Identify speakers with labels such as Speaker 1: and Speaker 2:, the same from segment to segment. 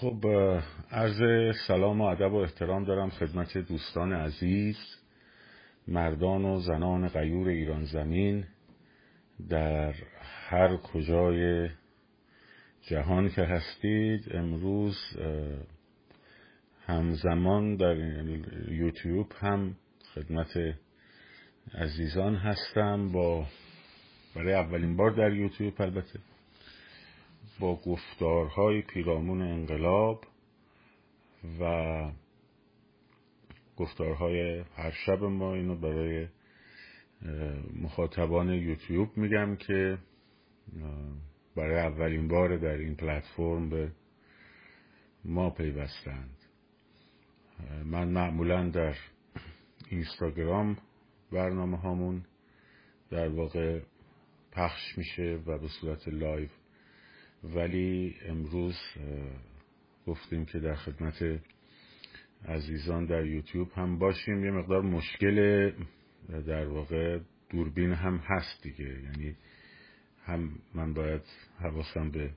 Speaker 1: خب عرض سلام و ادب و احترام دارم خدمت دوستان عزیز مردان و زنان غیور ایران زمین در هر کجای جهان که هستید. امروز همزمان در یوتیوب هم خدمت عزیزان هستم با برای اولین بار در یوتیوب البته. با گفتارهای پیرامون انقلاب و گفتارهای هر شب ما اینو برای مخاطبان یوتیوب میگم که برای اولین بار در این پلتفرم به ما پیوستند. من معمولا در اینستاگرام برنامه هامون در واقع پخش میشه و به صورت لایو ولی امروز گفتیم که در خدمت عزیزان در یوتیوب هم باشیم. یه مقدار مشکل در واقع دوربین هم هست دیگه. یعنی هم من باید حواسم به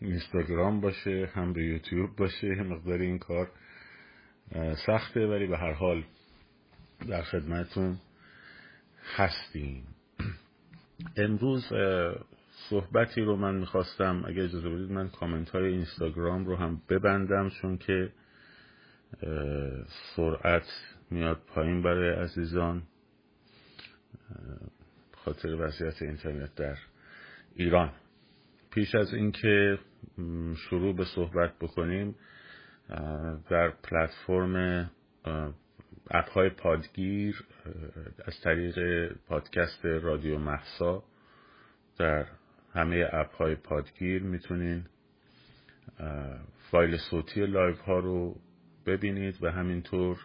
Speaker 1: اینستاگرام باشه هم به یوتیوب باشه. یه مقدار این کار سخته ولی به هر حال در خدمتون هستیم. امروز صحبتی رو من می‌خواستم اگر اجازه بدید من کامنت های اینستاگرام رو هم ببندم چون که سرعت میاد پایین برای عزیزان. خاطر وضعیت اینترنت در ایران. پیش از اینکه شروع به صحبت بکنیم در پلتفرم اپ های پادگیر از طریق پادکست رادیو محسا در همه اپ های پادگیر می‌تونین فایل صوتی لایو ها رو ببینید و همینطور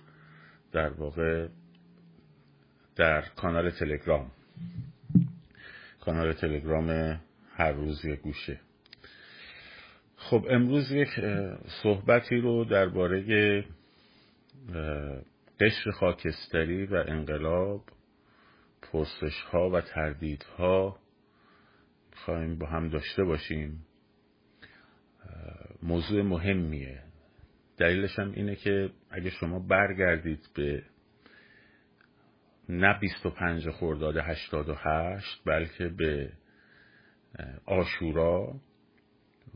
Speaker 1: در واقع در کانال تلگرام. کانال تلگرام هر روز یک گوشه. خب امروز یک صحبتی رو درباره قشر خاکستری و انقلاب پرسش ها و تردیدها خواهیم با هم داشته باشیم موضوع مهمیه. دلیلش هم اینه که اگه شما برگردید به نه 25 خرداد 88 بلکه به آشورا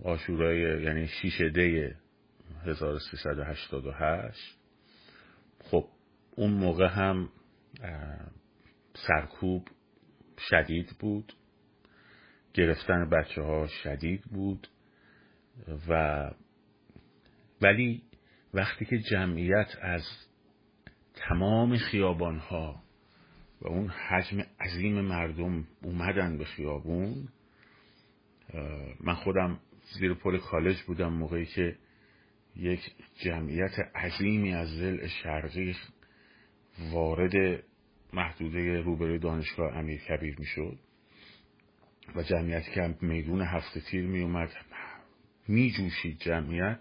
Speaker 1: آشورای یعنی شیش دی 1388 خب اون موقع هم سرکوب شدید بود. گرفتن بچه ها شدید بود و ولی وقتی که جمعیت از تمام خیابان ها و اون حجم عظیم مردم اومدن به خیابون من خودم زیر پل کالج بودم موقعی که یک جمعیت عظیمی از زل شرقی وارد محدوده روبروی دانشگاه امیر کبیر می شد و جمعیت که میدون هفته تیر می اومد می جوشید جمعیت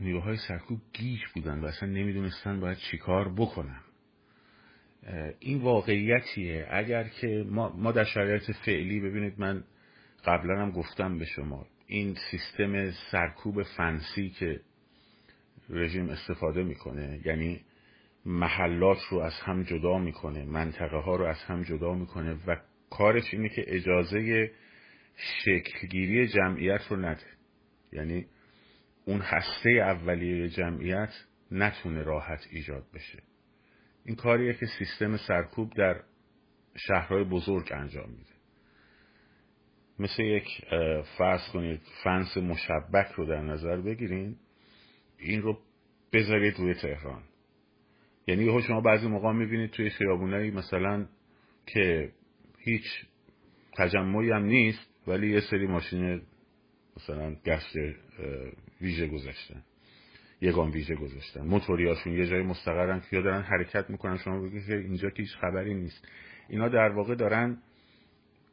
Speaker 1: نیروهای سرکوب گیج بودن و اصلا نمی‌دونستن باید چیکار بکنن. این واقعیتیه. اگر که ما, ما در شرایط فعلی ببینید من قبلا هم گفتم به شما این سیستم سرکوب فنسی که رژیم استفاده می‌کنه یعنی محلات رو از هم جدا می‌کنه منطقه ها رو از هم جدا می‌کنه و کارش اینه که اجازه شکلگیری جمعیت رو نده. یعنی اون هسته اولیه جمعیت نتونه راحت ایجاد بشه. این کاریه که سیستم سرکوب در شهرهای بزرگ انجام میده. مثل یک فرض کنید فنس مشبک رو در نظر بگیرین این رو بذارید روی تهران. یعنی یهو شما بعضی موقع می‌بینید توی خیابونایی مثلا که هیچ تجمعی هم نیست ولی یه سری ماشین مثلا گشت ویژه گذاشتن. یگان ویژه گذاشتن. موتوریاشون یه جای مستقرن که دارن حرکت می‌کنن. شما بگید که اینجا که هیچ خبری نیست. اینا در واقع دارن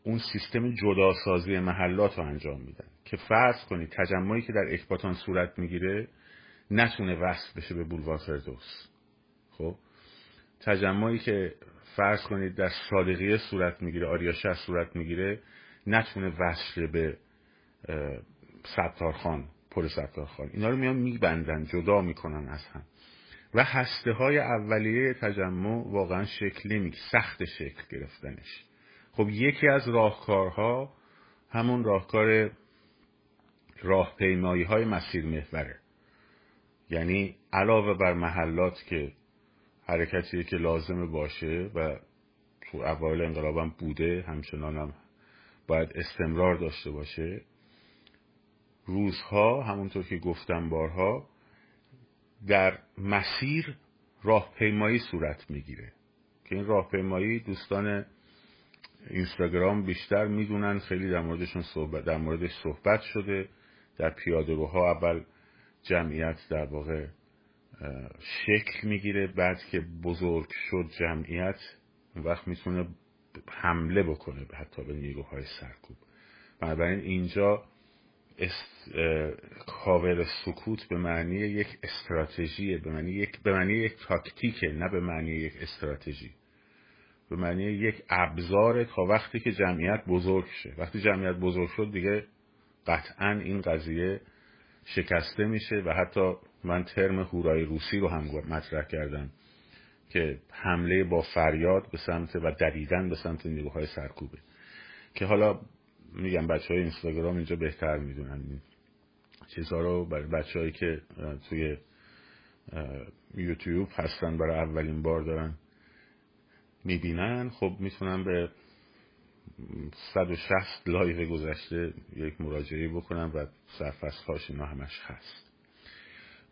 Speaker 1: اون سیستم جداسازی محلات رو انجام میدن که فرض کنید تجمعی که در اکباتان صورت می‌گیره نتونه وصل بشه به بولوار فردوس. خب؟ تجمعی که فرض کنید در صادقیه صورت می‌گیره آریاشه صورت می‌گیره نتونه وصل به ستارخان پر ستارخان اینا رو میان میبندن جدا می‌کنن از هم. و هسته های اولیه تجمع واقعا شکل نمی سخت شکل گرفتنش. خب یکی از راهکارها همون راهکار راهپیمایی های مسیر محوره. یعنی علاوه بر محلات که حرکتی که لازمه باشه و تو اوایل انقلابم بوده همچنان هم باید استمرار داشته باشه. روزها همونطور که گفتم بارها در مسیر راهپیمایی صورت می‌گیره. که این راهپیمایی دوستان اینستاگرام بیشتر می‌دونن خیلی در موردشون صحبت در موردش صحبت شده. در پیاده روها اول جمعیت در واقع شکل می‌گیره بعد که بزرگ شد جمعیت اون وقت می‌تونه حمله بکنه حتی به نیروهای سرکوب. بنابراین اینجا کاور سکوت به معنی یک استراتژی به معنی یک به معنی یک تاکتیکه نه به معنی یک استراتژی. به معنی یک ابزار تا وقتی که جمعیت بزرگ شه. وقتی جمعیت بزرگ شد دیگه قطعا این قضیه شکسته میشه و حتی من ترم هورای روسی رو هم مطرح کردم که حمله با فریاد به سمت و دویدن به سمت نیروهای سرکوبه. که حالا میگم بچه های اینستاگرام اینجا بهتر می‌دونن چیزها رو. برای بچه هایی که توی یوتیوب هستن برای اولین بار دارن می‌بینن. خب می‌تونن به 160 لایو گذشته یک مراجعه بکنن و سرفصل اینا همش هست.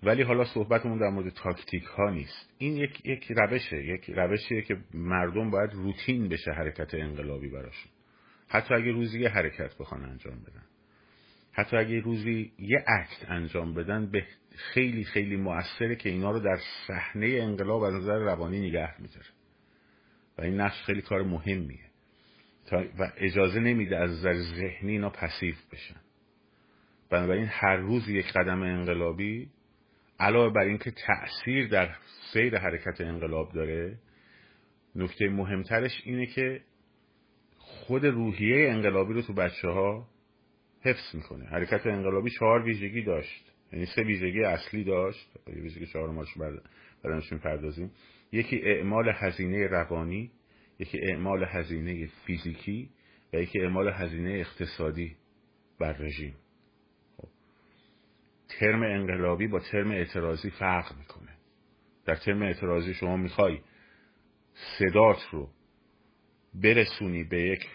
Speaker 1: ولی حالا صحبتمون در مورد تاکتیک ها نیست. این یک, یک روشه یک روشیه که مردم باید روتین بشه حرکت انقلابی براشون. حتی اگه روزی یه حرکت بخوان انجام بدن. حتی اگه روزی یه act انجام بدن به خیلی خیلی موثره که اینا رو در صحنه انقلاب از نظر روانی نگه میداره. و این نقش خیلی کار مهمیه. و اجازه نمیده از نظر ذهنی اینا پسیو بشن. بنابراین هر روز یک قدم انقلابی علاوه بر اینکه تأثیر در سیر حرکت انقلاب داره نکته مهمترش اینه که خود روحیه انقلابی رو تو بچه ها حفظ می‌کنه. حرکت انقلابی چهار ویژگی داشت. یعنی سه ویژگی اصلی داشت. یه ویژگی چهار ماش بعدش پردازیم یکی اعمال هزینه روانی یکی اعمال هزینه فیزیکی و یکی اعمال هزینه اقتصادی بر رژیم. ترم انقلابی با ترم اعتراضی فرق می‌کنه. در ترم اعتراضی شما می‌خوای صدات رو برسونی به یک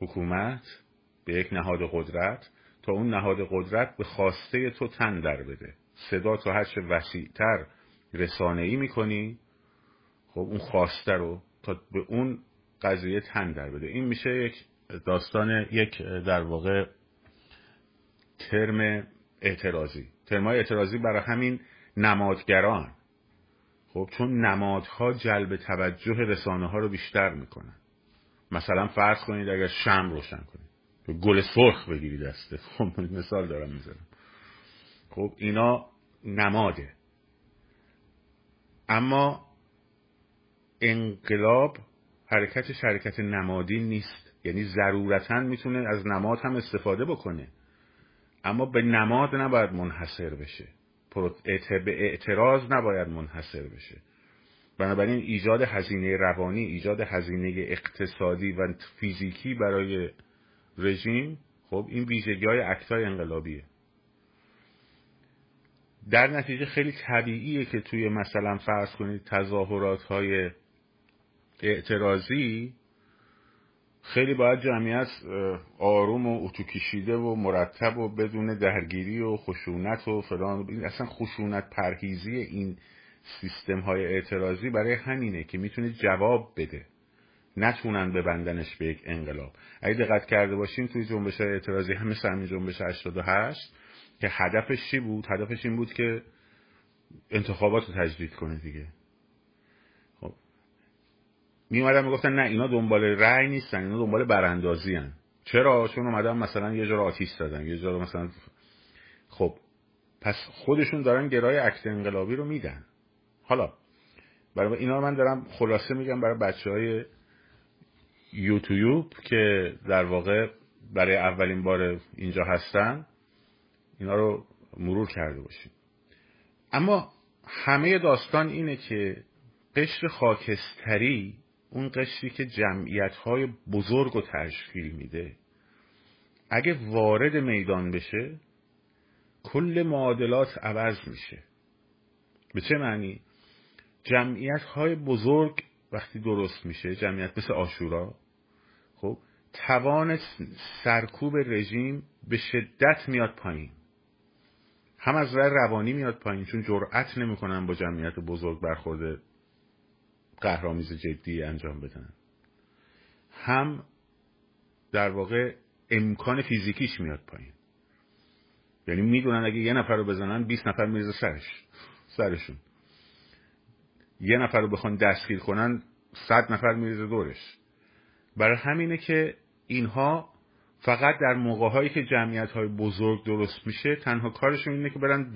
Speaker 1: حکومت به یک نهاد قدرت تا اون نهاد قدرت به خواسته تو تن در بده. صدا تو هرچه وسیعتر رسانه ای می‌کنی خب اون خواسته رو تا به اون قضیه تن در بده. این میشه یک داستان یک در واقع ترم اعتراضی. ترمای اعتراضی برای همین نمادگران. خب چون نمادها جلب توجه رسانه ها رو بیشتر می‌کنن. مثلا فرض کنید اگر شم روشن کنید. گل سرخ بگیرید دسته. خب مثال دارم می‌زنم خب اینا نماده. اما انقلاب حرکتش حرکت نمادی نیست. یعنی ضرورتا می‌تونه از نماد هم استفاده بکنه. اما به نماد نباید منحصر بشه. به اعتراض نباید منحصر بشه. بنابراین ایجاد هزینه روانی ایجاد هزینه اقتصادی و فیزیکی برای رژیم خب این ویژگی های اکتای انقلابیه. در نتیجه خیلی طبیعیه که توی مثلا فرض کنید تظاهرات های اعتراضی خیلی باید جمعیت آروم و اتو کشیده و مرتب و بدون درگیری و خشونت و فلان. اصلا خشونت پرهیزی این سیستم های اعتراضی برای همینه که می‌تونه جواب بده. نتونن ببندنش به یک انقلاب. اگه دقت کرده باشیم توی جنبش اعتراضی همه همین جنبش 88 که هدفش چی بود؟ هدفش این بود که انتخابات رو تجدید کنه دیگه. می اومدن می‌گفتن نه اینا دنبال رأی نیستن اینا دنبال براندازی هن. چرا؟ چون اومدن مثلا یه جا آتیش دادن یه جا مثلا خب پس خودشون دارن گرای عکس انقلابی رو میدن. حالا برای اینا من دارم خلاصه میگم برای بچه های یوتیوب که در واقع برای اولین بار اینجا هستن اینا رو مرور کرده باشیم اما همه داستان اینه که قشر خاکستری اون قشری که جمعیت های بزرگ و تشکیل میده. اگه وارد میدان بشه کل معادلات عوض میشه. به چه معنی؟ جمعیت های بزرگ وقتی درست میشه جمعیت مثل آشورا خب توان سرکوب رژیم به شدت میاد پایین. هم از راه روانی میاد پایین چون جرأت نمی‌کنن با جمعیت بزرگ برخورده قهرامیز جدی انجام بدن. هم در واقع امکان فیزیکیش میاد پایین. یعنی می‌دونن اگه یه نفر رو بزنن 20 نفر میرزه سرش سرشون. یه نفر رو بخوان دستگیر کنن صد نفر میرزه دورش. برای همینه که اینها فقط در موقع هایی که جمعیت های بزرگ درست میشه تنها کارشون اینه که برن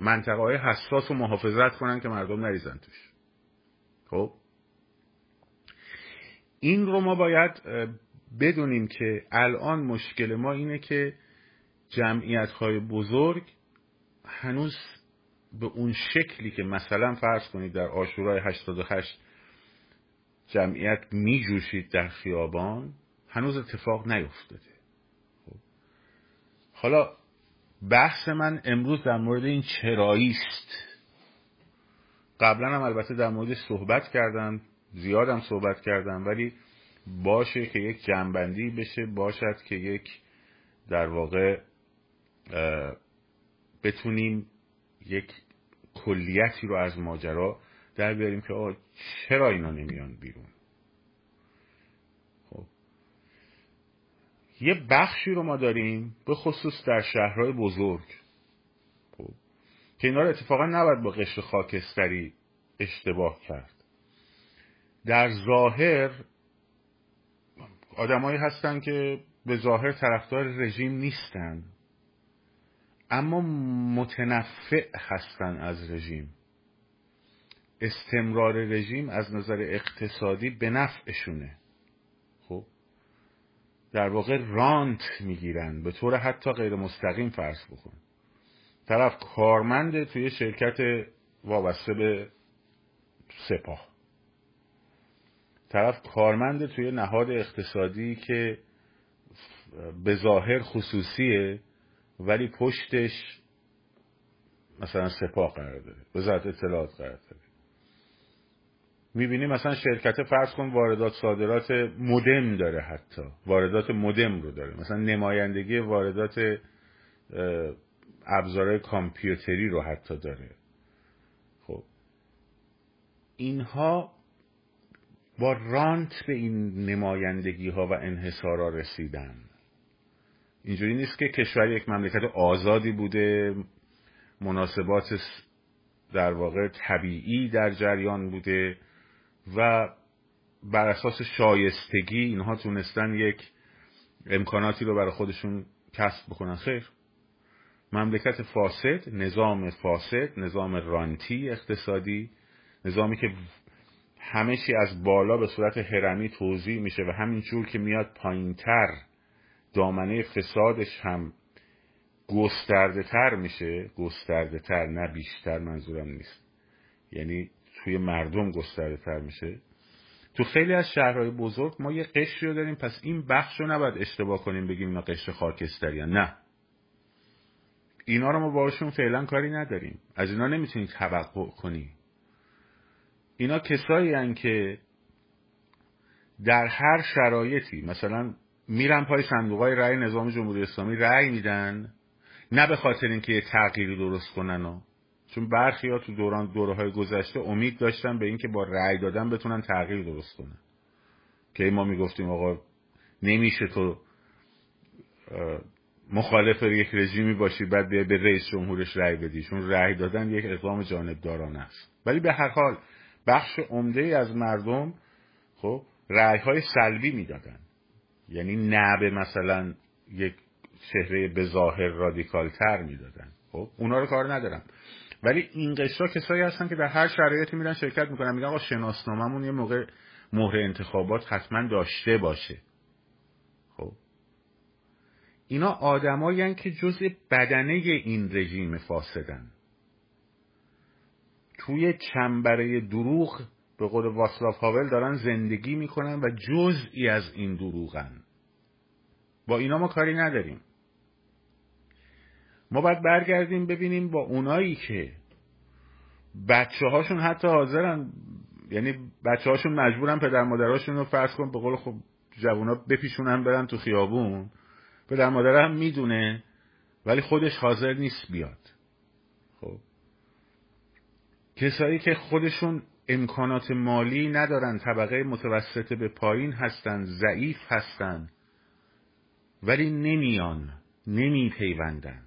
Speaker 1: منطقه های حساس و محافظت کنن که مردم نریزن توش. خب؟ این رو ما باید بدونیم که الان مشکل ما اینه که جمعیت های بزرگ هنوز به اون شکلی که مثلا فرض کنید در آشورای 88 جمعیت می جوشید در خیابان هنوز اتفاق نیفتاده. خب. حالا بحث من امروز در مورد این چرایی است قبلا هم البته در موردش صحبت کردم زیادم صحبت کردم ولی باشه که یک جنبندی بشه باشد که یک در واقع بتونیم یک کلیتی رو از ماجرا در بیاریم که آه چرا اینا نمیان بیرون؟ خب. یه بخشی رو ما داریم به خصوص در شهرهای بزرگ. که اینا رو اتفاقا نباید با قشر خاکستری اشتباه کرد. در ظاهر آدمایی هستن که به ظاهر طرفدار رژیم نیستن اما متنفع هستن از رژیم. استمرار رژیم از نظر اقتصادی به نفعشونه. خب؟ در واقع رانت می‌گیرن به طور حتی غیر مستقیم فرض بکن. طرف کارمند توی شرکت وابسته به سپاه. طرف کارمند توی نهاد اقتصادی که به ظاهر خصوصیه ولی پشتش مثلا سپاه قرار داره وزارت اطلاعات قرار داره. می‌بینی مثلا شرکت فرض کن واردات صادرات مدم داره حتی واردات مدم رو داره. مثلا نمایندگی واردات ابزارهای کامپیوتری رو حتی داره. خب. اینها با رانت به این نمایندگی ها و انحصارا رسیدن. اینجوری نیست که کشور یک مملکت آزادی بوده مناسبات در واقع طبیعی در جریان بوده و بر اساس شایستگی اینها تونستن یک امکاناتی رو برای خودشون کسب بکنن. خیر. مملکت فاسد نظام فاسد نظام رانتی اقتصادی نظامی که همه چی از بالا به صورت هرمی توضیح میشه و همینجور که میاد پایینتر دامنه فسادش هم گسترده تر میشه گسترده تر نه بیشتر منظورم نیست. یعنی توی مردم گسترده تر میشه. تو خیلی از شهرهای بزرگ ما یه قشری رو داریم پس این بخش رو نباید اشتباه کنیم بگیم اینا قشر خاکستری نه. اینا رو ما باشون فعلا کاری نداریم. از اینا نمی‌تونید توقع کنی اینا کسایی هن که در هر شرایطی مثلا میرن پای صندوق های رأی نظام جمهوری اسلامی رأی میدن نه به خاطر اینکه یه تغییری درست کنن و چون برخی ها تو دوران دوره های گذشته امید داشتن به اینکه با رأی دادن بتونن تغییر درست کنن. که ما می‌گفتیم آقا نمیشه تو مخالف یک رژیمی باشی بعد به رئیس جمهورش رأی بدی. چون رأی دادن یک اقدام جانبدارانه است. ولی به هر حال بخش عمده ای از مردم خب رأی های سلبی می‌دادن. یعنی نه به مثلا یک چهره به ظاهر رادیکال تر می‌دادن. خب اونا رو کار ندارم. ولی این قشرا کسایی هستن که در هر شرایطی میرن شرکت می‌کنن. میگن آقا شناسناممون یه موقع مهر انتخابات حتما داشته باشه. اینا آدمایی که جزء بدنه این رژیم فاسدن. توی چنبره دروغ به قول واسلاف هاول دارن زندگی می‌کنن و جزئی از این دروغن. با اینا ما کاری نداریم. ما باید برگردیم ببینیم با اونایی که بچه هاشون حتی حاضرن یعنی بچه هاشون مجبورن پدر مادرهاشون رو فرض کن به قول خب جوونا بپیشونن برن تو خیابون. پدر هم می‌دونه ولی خودش حاضر نیست بیاد. خب. کسایی که خودشون امکانات مالی ندارن طبقه متوسط به پایین هستن ضعیف هستن ولی نمیان نمیپیوندن.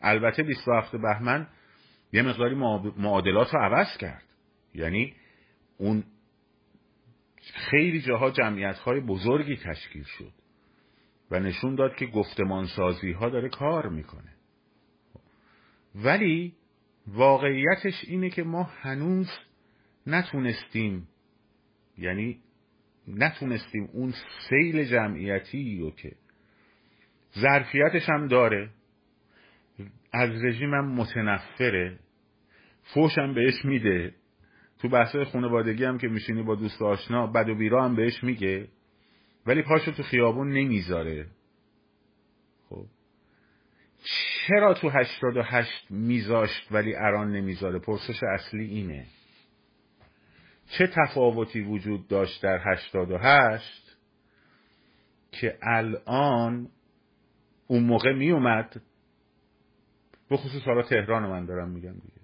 Speaker 1: البته 27 بهمن یه مقداری معادلات رو عوض کرد. یعنی اون خیلی جاها جمعیت های بزرگی تشکیل شد. و نشون داد که گفتمان سازی ها داره کار می‌کنه. ولی واقعیتش اینه که ما هنوز نتونستیم یعنی نتونستیم اون سیل جمعیتی رو که ظرفیتش هم داره از رژیمم متنفره فوشم بهش میده. تو بحثای خانوادگی هم که میشینی با دوست آشنا بد و بیرا هم بهش میگه. ولی پاشو تو خیابون نمی‌ذاره. خب. چرا تو هشتاد و هشت میذاشت ولی الان نمی‌ذاره؟ پرسش اصلی اینه. چه تفاوتی وجود داشت در هشتاد و هشت که الان اون موقع میومد؟ به خصوص حالا تهران من دارم میگم دیگه.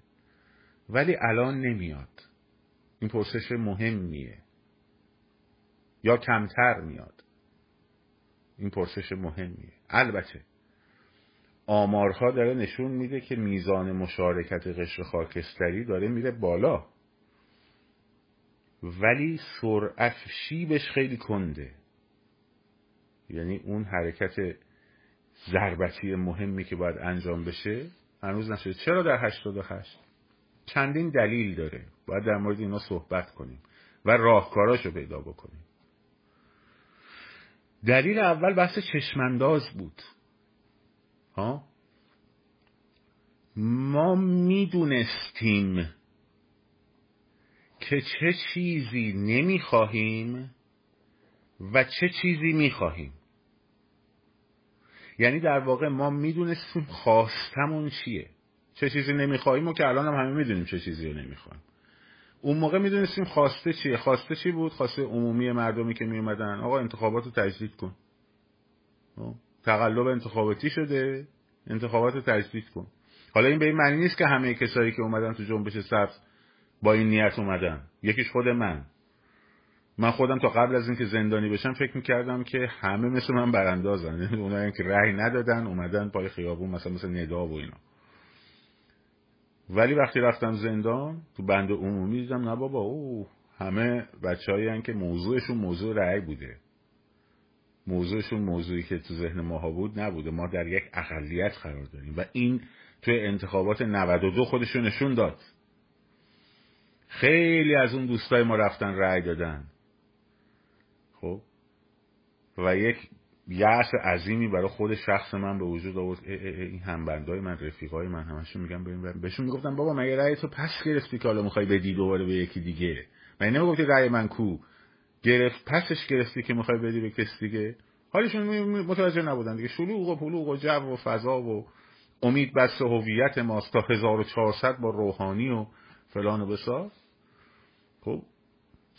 Speaker 1: ولی الان نمیاد. این پرسش مهمیه. یا کمتر میاد. این پرسش مهمیه. البته آمارها داره نشون میده که میزان مشارکت قشر خاکستری داره میره بالا. ولی سرعت شیبش خیلی کنده. یعنی اون حرکت ضربتی مهمی که باید انجام بشه هنوز نشده. چرا در 88 چندین دلیل داره. باید در مورد اینا صحبت کنیم و راهکاراشو پیدا بکنیم. دلیل اول بحث چشمانداز بود. ها؟ ما می‌دونستیم که چه چیزی نمی‌خواهیم و چه چیزی می‌خواهیم. یعنی در واقع ما می‌دونستیم خواستمون چیه. چه چیزی نمی‌خواهیم و که الان هم همه می‌دونیم چه چیزی رو نمی‌خوایم. اون موقع می‌دونستیم خواسته چیه؟ خواسته چی بود؟ خواسته عمومی مردمی که میومدن آقا انتخابات رو تجدید کن. خب؟ تقلب انتخاباتی شده. انتخابات رو تجدید کن. حالا این به این معنی نیست که همه کسایی که اومدن تو جنبش سبز با این نیت اومدن. یکیش خود من. من خودم تا قبل از اینکه زندانی بشم فکر می‌کردم که همه مثل من براندازن. یعنی اونایی که رأی ندادن اومدن پای خیابون مثلا مثل ندا و اینا. ولی وقتی رفتم زندان تو بند عمومی دیدم نه بابا او همه بچه که موضوعشون موضوع رأی بوده. موضوعشون موضوعی که تو ذهن ماها بود نبوده. ما در یک اقلیت قرار داریم. و این توی انتخابات 92 خودشون نشون داد. خیلی از اون دوستای ما رفتن رأی دادن. خب؟ و یک یأس عظیمی برای خود شخص من به وجود آورد. این همبندای من رفیقای من همشون میگم بریم بهشون می‌گفتم بابا مگه رأی تو پس گرفتی که حالا می‌خوای بدی دوباره به یکی دیگه؟ من نمی‌گفتی رأی من کو؟ گرفت پسش گرفتی که می‌خوای بدی به کسی دیگه؟ حالشون متوجه نبودن دیگه. شلوغ و پلوغ و جو و فضا و امید بس هویت ماست تا 1400 با روحانی و فلان و بسار خب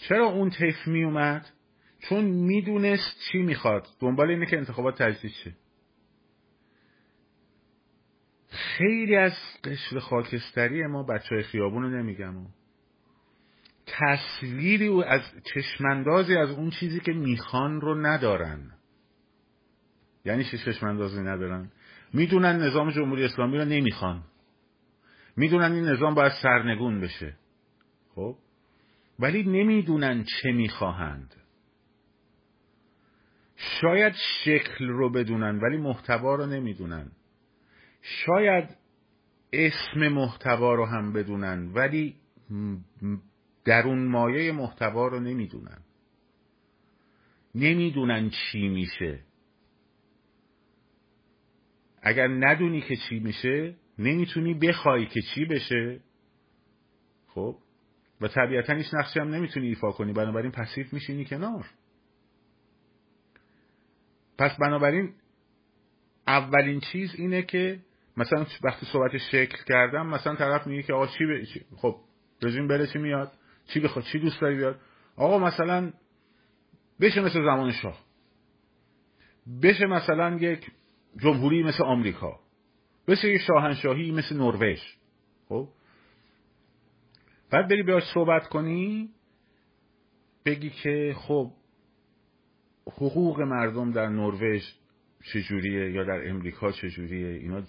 Speaker 1: چرا اون تیف می اومد چون می‌دونست چی می‌خواد. دنبال اینه که انتخابات تجدید شه. خیلی از قشر خاکستری ما بچه های خیابون رو نمیگم تصویری و از چشمندازی از اون چیزی که می‌خوان رو ندارن. یعنی چه چشمندازی ندارن؟ می‌دونن نظام جمهوری اسلامی رو نمی‌خوان. می‌دونن این نظام باید سرنگون بشه. خب؟ ولی نمی‌دونن چه می‌خواهند. شاید شکل رو بدونن ولی محتوا رو نمی‌دونن. شاید اسم محتوا رو هم بدونن ولی درون مایه محتوا رو نمی‌دونن. نمی‌دونن چی میشه. اگر ندونی که چی میشه نمی‌تونی بخوای که چی بشه. خب؟ و طبیعتا هیچ نقشی هم نمی‌تونی ایفا کنی بنابراین پسیف میشینی کنار. پس بنابراین اولین چیز اینه که مثلا وقتی صحبت شکل کردم مثلا طرف میگه که آقا چی, ب... خب رژیم بره چی میاد؟ چی بخواد؟ چی دوست داری بیاد؟ آقا مثلا بشه مثل زمان شاه. بشه مثلا یک جمهوری مثل آمریکا. بشه یک شاهنشاهی مثل نروژ. خب؟ بعد بری باش صحبت کنی بگی که خب حقوق مردم در نروژ چجوریه یا در امریکا چجوریه؟ اینا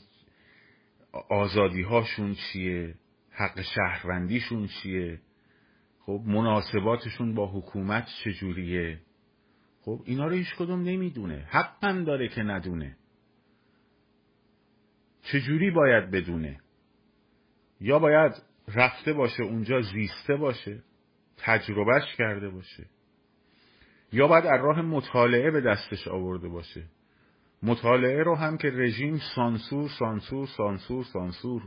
Speaker 1: آزادی هاشون چیه؟ حق شهروندیشون چیه؟ خب مناسباتشون با حکومت چجوریه؟ خب اینا رو هیچ کدوم نمی‌دونه. حقا داره که ندونه. چجوری باید بدونه؟ یا باید رفته باشه اونجا زیسته باشه تجربهش کرده باشه. یا باید از راه مطالعه به دستش آورده باشه. مطالعه رو هم که رژیم سانسور سانسور سانسور سانسور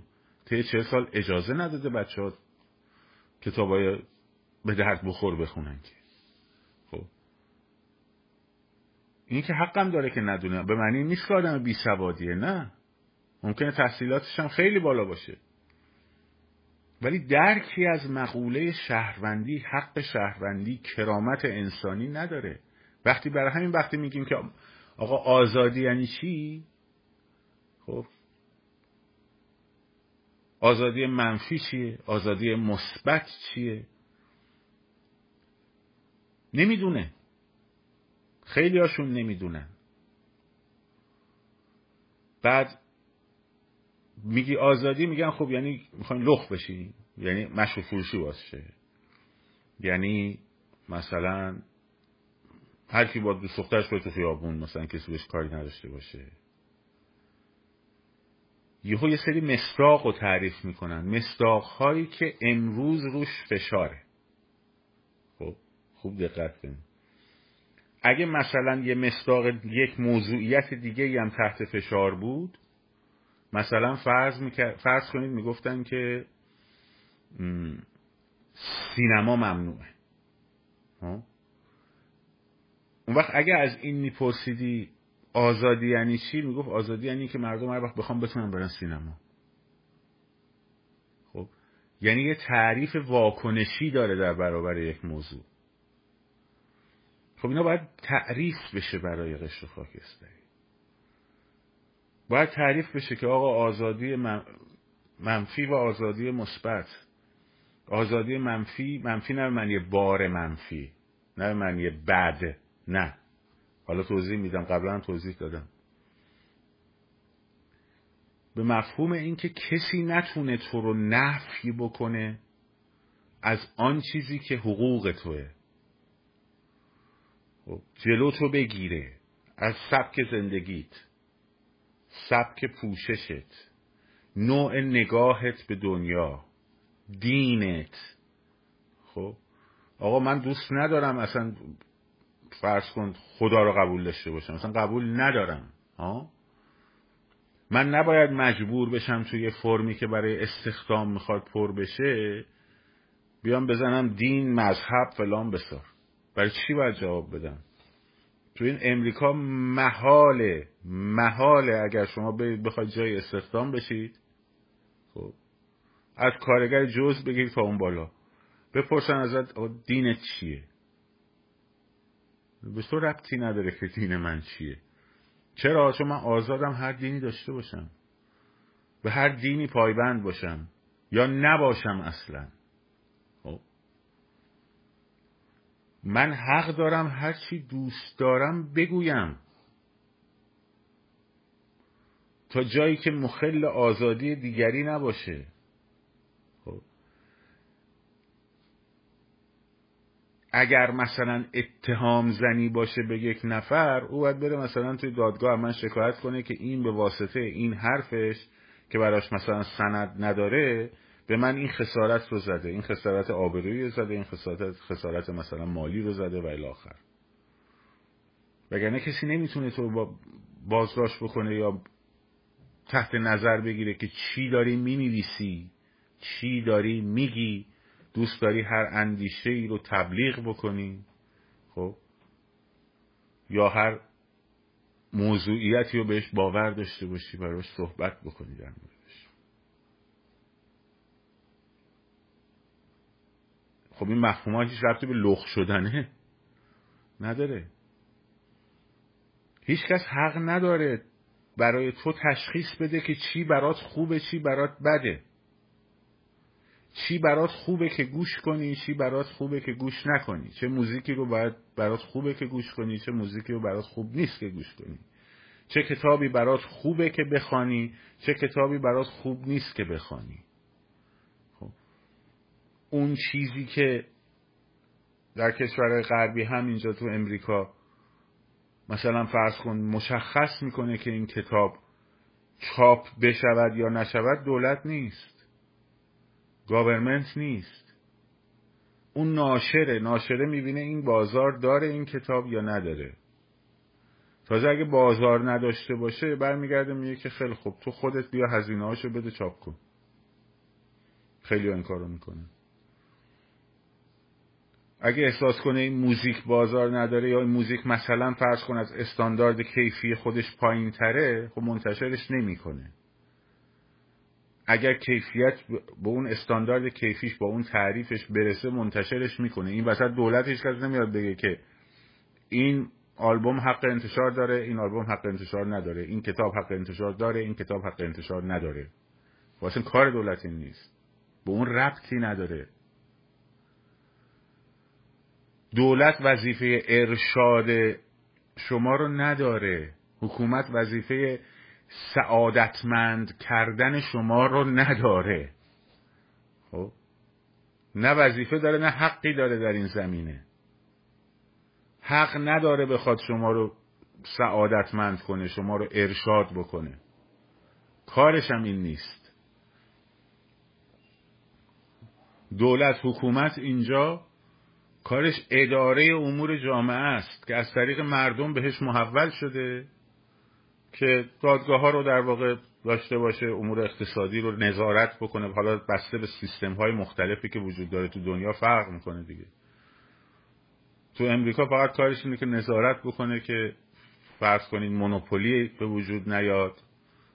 Speaker 1: طی چه سال اجازه نداده بچه ها کتابای به درد بخور بخونن که. خب. این که حقم داره که ندونه به معنی نیست که آدم بی سوادیه نه. ممکنه تحصیلاتش هم خیلی بالا باشه. ولی درکی از مقوله شهروندی حق شهروندی کرامت انسانی نداره. وقتی برای همین وقتی میگیم که آقا آزادی یعنی چی؟ خب. آزادی منفی چیه؟ آزادی مثبت چیه؟ نمی‌دونه. خیلی هاشون نمی‌دونن. بعد میگی آزادی میگن خب یعنی می‌خواین لخ بشی یعنی مشروع فروشی باشه یعنی مثلا هر کی با دوست دخترش تو خیابون مثلا کسی بهش کاری نداشته باشه. یهو یه سری مستاق رو تعریف می‌کنن. مستاق هایی که امروز روش فشاره. خب خوب دقت کنید. اگه مثلا یه مستاق یک موضوعیت دیگه هم تحت فشار بود مثلا فرض, فرض کنید می‌گفتن که سینما ممنوعه. ها؟ اون وقت اگه از این میپرسیدی آزادی یعنی چی؟ می‌گفت آزادی یعنی که مردم هر وقت بخوام بتونن برن سینما. خب؟ یعنی یه تعریف واکنشی داره در برابر یک موضوع. خب اینا باید تعریف بشه برای قشر خاکستری. باید تعریف بشه که آقا آزادی منفی و آزادی مثبت. آزادی منفی منفی نه معنی بار منفی نه معنی بد نه. حالا توضیح میدم قبلا هم توضیح دادم. به مفهوم اینکه کسی نتونه تو رو نفی بکنه از آن چیزی که حقوق توه. خب، جلو تو بگیره از سبک زندگیت. سبک پوششت نوع نگاهت به دنیا دینت. خب؟ آقا من دوست ندارم اصلا فرض کن خدا رو قبول داشته باشم. مثلا قبول ندارم. ها؟ من نباید مجبور بشم توی فرمی که برای استخدام می‌خواد پر بشه بیام بزنم دین مذهب فلان بسار. برای چی باید جواب بدم؟ تو این امریکا محاله محاله اگر شما بخواید جای استخدام بشید خب از کارگر جز بگیرید تا اون بالا. بپرسن ازت دینت چیه؟ به تو ربطی نداره که دین من چیه. چرا؟ چون من آزادم هر دینی داشته باشم. به هر دینی پایبند باشم. یا نباشم اصلا خب من حق دارم هر چی دوست دارم بگویم. تا جایی که مخل آزادی دیگری نباشه. اگر مثلا اتهام زنی باشه به یک نفر او باید بره مثلا توی دادگاه من شکایت کنه که این به واسطه این حرفش که براش مثلا سند نداره به من این خسارت رو زده این خسارت آبرویی رو زده این خسارت, خسارت مثلا مالی رو زده و الاخر وگرنه کسی نمی‌تونه تو با بازداشت بکنه یا تحت نظر بگیره که چی داری می‌نویسی چی داری میگی دوست داری هر اندیشه ای رو تبلیغ بکنی خب؟ یا هر موضوعیتی رو بهش باور داشته باشی براش صحبت بکنی در موردش خب این مفهوم هیچ ربطی به لخ شدنه نداره. هیچکس حق نداره برای تو تشخیص بده که چی برات خوبه چی برات بده. چی برات خوبه که گوش کنی چی برات خوبه که گوش نکنی. چه موزیکی رو باید برات خوبه که گوش کنی چه موزیکی رو برات خوب نیست که گوش کنی. چه کتابی برات خوبه که بخوانی چه کتابی برات خوب نیست که بخوانی. اون چیزی که در کشورهای غربی هم اینجا تو امریکا مثلا فرض کن مشخص می‌کنه که این کتاب چاپ بشود یا نشود دولت نیست. گاورمنت نیست. اون ناشره ناشره می‌بینه این بازار داره این کتاب یا نداره. تازه اگه بازار نداشته باشه برمیگرده میگه که خیلی خوب تو خودت بیا هزینه هاشو بده چاپ کن. خیلی این کارو می‌کنه. اگه احساس کنه این موزیک بازار نداره یا این موزیک مثلا فرض کن از استاندارد کیفی خودش پایین تره خب منتشرش نمی‌کنه. اگر کیفیت به اون استاندارد کیفیش با اون تعریفش برسه منتشرش می‌کنه. این وسط دولت هیچ کس نمیاد بگه که این آلبوم حق انتشار داره این آلبوم حق انتشار نداره. این کتاب حق انتشار داره این کتاب حق انتشار نداره. واسه کار دولت این نیست. به اون ربطی نداره. دولت وظیفه ارشاد شما رو نداره. حکومت وظیفه سعادتمند کردن شما رو نداره. خب؟ نه وظیفه داره نه حقی داره در این زمینه. حق نداره بخواد شما رو سعادتمند کنه شما رو ارشاد بکنه. کارش هم این نیست. دولت حکومت اینجا کارش اداره امور جامعه است که از طریق مردم بهش محول شده که دادگاه ها رو در واقع داشته باشه امور اقتصادی رو نظارت بکنه. حالا بسته به سیستم های مختلفی که وجود داره تو دنیا فرق می‌کنه دیگه. تو امریکا فقط کارش اینه که نظارت بکنه که فرض کنین مونوپولی به وجود نیاد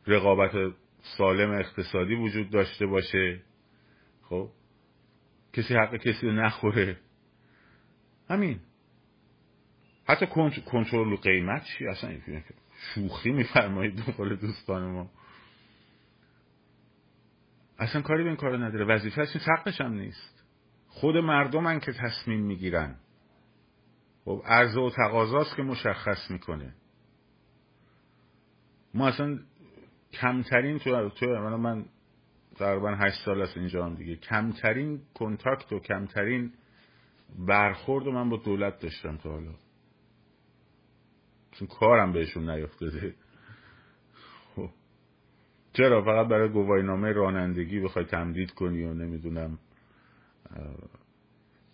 Speaker 1: رقابت سالم اقتصادی وجود داشته باشه. خب؟ کسی حق کسی رو نخوره. همین. حتی کنترل قیمت چی؟ اصلا شوخی میفرمایید دنبال دوستان ما. اصلا کاری به این کار نداره. وظیفه این حقش هم نیست. خود مردمن که تصمیم می‌گیرن. خب عرضه و تقاضاست که مشخص می‌کنه. ما اصلا کمترین تو تو من من تقریبا هشت سال است اینجا هم دیگه. کمترین کنتاکت و کمترین برخورد من با دولت داشتم تا حالا. چون کارم بهشون نیفتاده خب. چرا؟ فقط برای گواهینامه رانندگی بخوای تمدید کنی و نمی‌دونم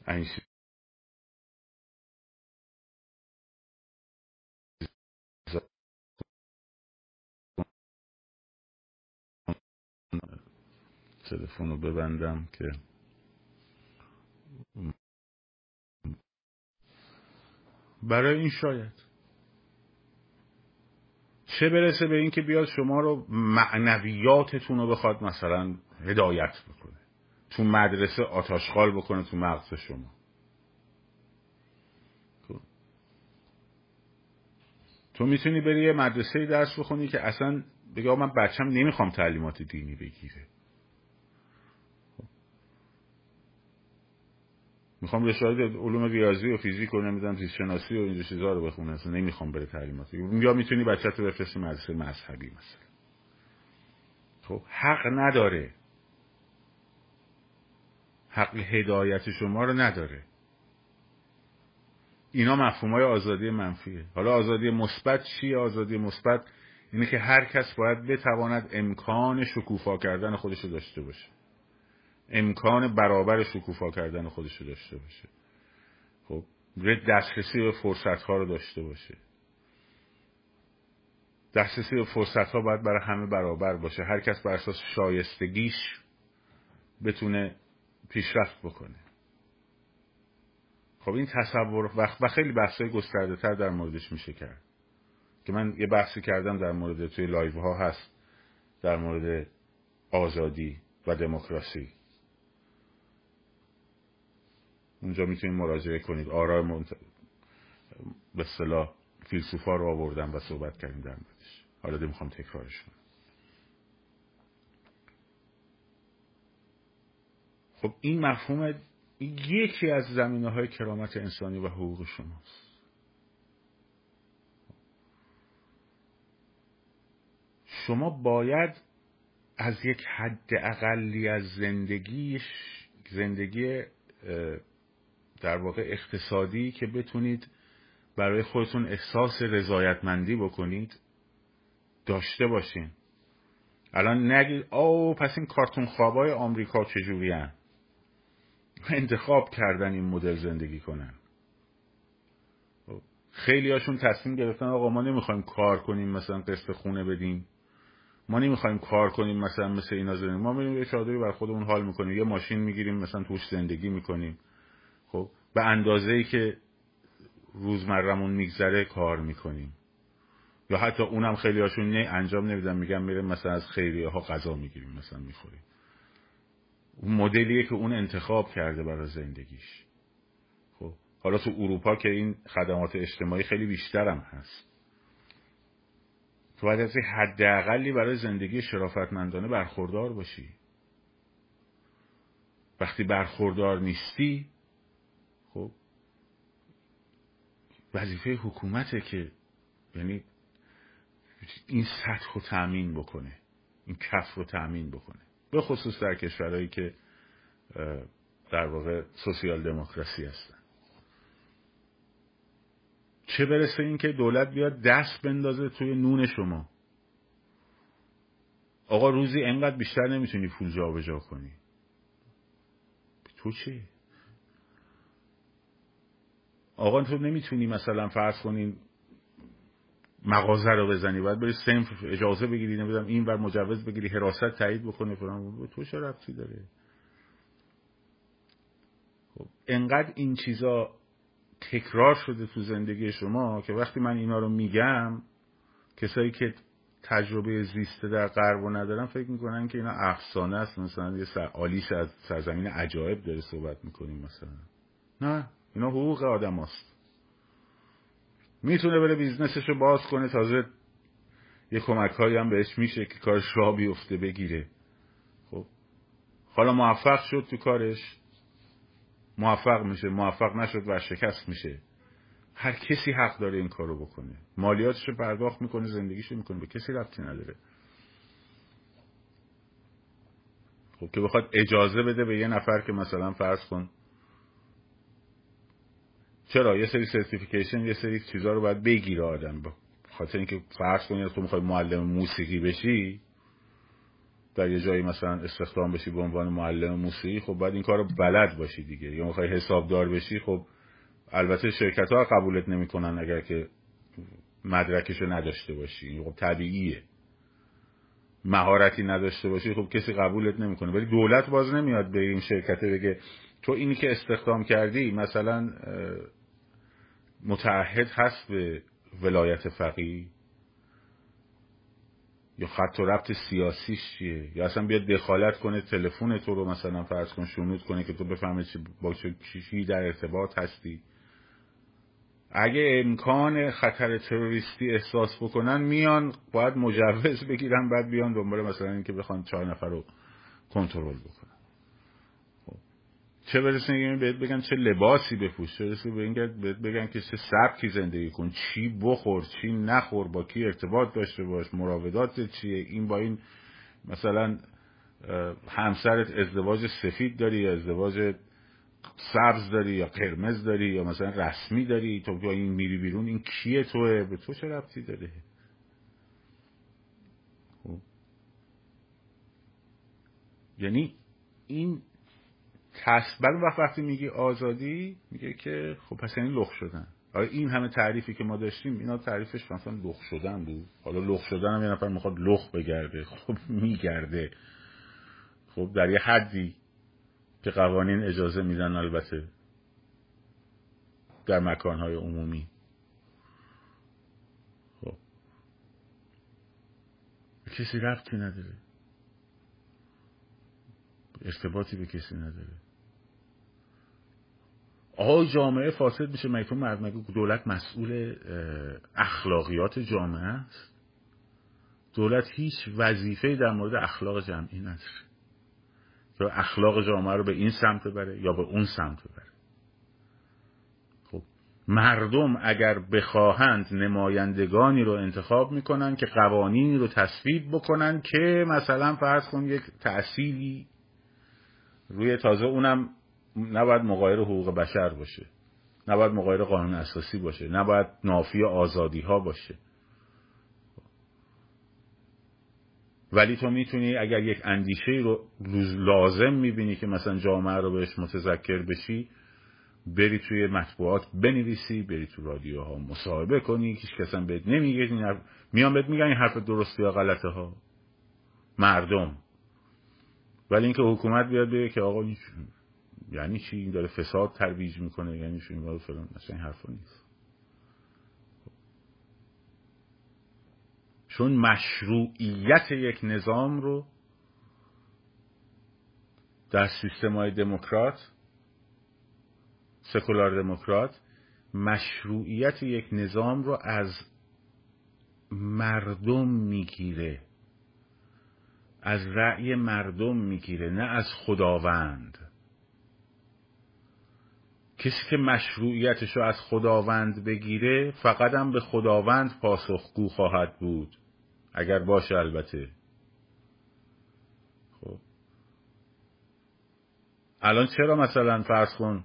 Speaker 1: این تلفن رو ببندم که برای این شاید. چه برسه به اینکه بیاد شما رو معنویاتتون رو بخواد مثلا هدایت بکنه. تو مدرسه آتاشخال بکنه تو مغز شما. خب. تو می‌تونی بری یه مدرسه درس بخونی که اصلا بگه من بچم نمی‌خوام تعلیمات دینی بگیره. می‌خوام رشته علوم ریاضی و فیزیک و نمی‌دونم زیست شناسی و اینجور چیزا رو بخونه اصلا نمی‌خوام بره تعلیمات یا می‌تونی بچت رو بفرستی مدرسه مذهبی مثلا. خب حق نداره. حق هدایت شما رو نداره. اینا مفهوم های آزادی منفیه. حالا آزادی مثبت چیه؟ آزادی مثبت اینه که هر کس باید بتواند امکان شکوفا کردن خودش رو داشته باشه. امکان برابر شکوفا کردن خودش رو داشته باشه. خب دسترسی به فرصت ها رو داشته باشه. دسترسی فرصت ها باید برای همه برابر باشه. هر کس بر اساس شایستگیش بتونه پیشرفت بکنه. خب این تصور و خیلی بحثای گسترده تر در موردش میشه کرد. که من یه بحثی کردم در مورد توی لایو ها هست در مورد آزادی و دموکراسی. اونجا می‌تونید مراجعه کنید. آرای منت... به صلاح فیلسوفا رو آوردم و صحبت کردیم در موردش. حالا می‌خوام تکرارش کنم خب این مفهوم یکی از زمینه های کرامت انسانی و حقوق شماست. شما باید از یک حد اقلی از زندگیش زندگی در واقع اقتصادی که بتونید برای خودتون احساس رضایتمندی بکنید داشته باشین. الان نگید او پس این کارتون خوابای آمریکا چجوری؟ انتخاب کردن این مدل زندگی کنن. خیلی هاشون تصمیم گرفتن آقا ما نمی‌خوایم کار کنیم مثلا قسط خونه بدیم. ما نمی‌خوایم کار کنیم مثلا مثل اینا زندگی. ما میریم یه چادری بر خودمون حال می‌کنیم. یه ماشین می‌گیریم مثلا توش زندگی می‌کنیم. خب به اندازه ای که روزمرمون میگذره کار می‌کنیم. یا حتی اونم خیلی هاشون نه انجام نمیدن میگن میره مثلا از خیریه ها غذا می‌گیریم مثلا می‌خوریم. اون مدلیه که اون انتخاب کرده برای زندگیش. خب حالا تو اروپا که این خدمات اجتماعی خیلی بیشترم هست. تو باید از حداقلی برای زندگی شرافتمندانه برخوردار باشی. وقتی برخوردار نیستی خب وظیفه حکومته که یعنی این سطح رو تأمین بکنه این کف رو تأمین بکنه. به خصوص در کشورهایی که در واقع سوسیال دموکراسی هستن. چه برسه این که دولت بیاد دست بندازه توی نون شما. آقا روزی انقدر بیشتر نمی‌تونی پول جابجا کنی. تو چی؟ آقا تو نمی‌تونی مثلا فرض کنین مغازه رو بزنی باید بری سنف اجازه بگیری نمی‌دونم این بر مجوز بگیری حراست تایید بکنه فلان. تو چه ربطی داره؟ خب انقدر این چیزا تکرار شده تو زندگی شما که وقتی من اینا رو میگم کسایی که تجربه زیسته در غرب ندارن فکر می‌کنن که اینا افسانه است. مثلا یه سر آلیس از سرزمین عجایب داره صحبت می‌کنیم مثلا. نه. اینا حقوق آدم هست. می‌تونه بره business ش رو باز کنه تازه یه کمک هم بهش میشه که کارش راه بیفته بگیره. خب. حالا موفق شد تو کارش موفق میشه موفق نشد و شکست میشه. هر کسی حق داره این کارو بکنه. مالیاتش رو پرداخت می‌کنه زندگیش می‌کنه به کسی ربطی نداره. خب که بخواد اجازه بده به یه نفر که مثلا فرض کن چرا؟ یه سری سرتیفیکیشن یه سری چیزا رو باید بگیره آدم خاطر اینکه فرض کنید تو می‌خوای معلم موسیقی بشی در یه جایی مثلا استخدام بشی به عنوان معلم موسیقی خب باید این کار رو بلد باشی دیگه. یا می‌خوای حسابدار بشی خب البته شرکت ها قبولت نمی‌کنن اگر که مدرکشو نداشته باشی. خب طبیعیه. مهارتی نداشته باشی خب کسی قبولت نمی‌کنه. ولی دولت باز نمیاد به این شرکت بگه تو اینی که استخدام کردی مثلا متعهد هست به ولایت فقیه؟ یا خط و ربط سیاسیش چیه؟ یا اصلا بیاد دخالت کنه تلفن تو رو مثلا فرض کن شنود کنه که تو بفهمه چی با چی در ارتباط هستی؟ اگه امکان خطر تروریستی احساس بکنن میان باید مجوز بگیرن بعد بیان دنبال مثلا اینکه بخوان چهار نفر رو کنترل بکنن. چه برسه این بهت بگن چه لباسی بپوش چه برسه به بهت بگن که چه سبکی زندگی کن چی بخور چی نخور با کی ارتباط داشته باش مراودات چیه این با این مثلا همسرت ازدواج سفید داری یا ازدواج سبز داری یا قرمز داری یا مثلا رسمی داری تو با این میری بیرون این کیه توه به تو چه ربطی داره خب. یعنی این تصبر وقت وقتی میگی آزادی میگه که خب پس یعنی لخ شدن. این همه تعریفی که ما داشتیم اینا تعریفش مثلا لخ شدن بود. حالا لخ شدن هم یه نفر می‌خواد لخ بگرده خب میگرده. خب در یه حدی که قوانین اجازه میدن البته در مکانهای عمومی. خب. کسی ربطی نداره. ارتباطی به کسی نداره. آقا جامعه فاسد میشه مگه مگه دولت مسئول اخلاقیات جامعه است. دولت هیچ وظیفه در مورد اخلاق جمعی نداره. که اخلاق جامعه رو به این سمت بره یا به اون سمت بره خب مردم اگر بخواهند نمایندگانی رو انتخاب می‌کنن که قوانینی رو تصویب بکنن که مثلا فرض کن یک تأثیری روی تازه اونم نباید مقایر حقوق بشر باشه. نباید مقایر قانون اساسی باشه. نباید نافی آزادی ها باشه. ولی تو می‌تونی اگر یک اندیشه رو لازم می‌بینی که مثلا جامعه رو بهش متذکر بشی بری توی مطبوعات بنویسی بری تو رادیوها مصاحبه کنی هیچ کسا بهت نمیگه میان بهت میگن این حرف درسته یا غلطه ها. مردم. ولی اینکه حکومت بیاد بگه که آقا یعنی چی؟ این داره فساد ترویج می‌کنه یعنی چی؟ این فلان مثلا این حرفا نیست. چون مشروعیت یک نظام رو در سیستم های دموکرات سکولار دموکرات مشروعیت یک نظام رو از مردم می‌گیره. از رأی مردم می‌گیره نه از خداوند. کسی که مشروعیتش رو از خداوند بگیره فقط هم به خداوند پاسخگو خواهد بود. اگر باشه البته. خب. الان چرا مثلا فرض کن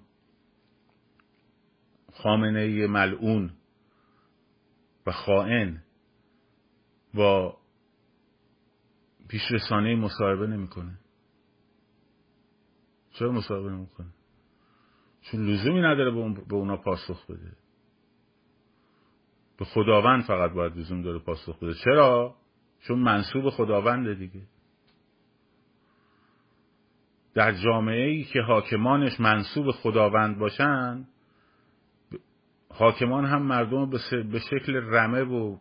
Speaker 1: خامنه ملعون و خائن با پیش رسانه مصاحبه نمی‌کنه. چرا مصاحبه نمی‌کنه؟ چون لزومی نداره به اونا پاسخ بده. به خداوند فقط باید لزوم داره پاسخ بده. چرا؟ چون منصوب خداونده دیگه. در جامعه ای که حاکمانش منصوب خداوند باشن حاکمان هم مردم به شکل رمه و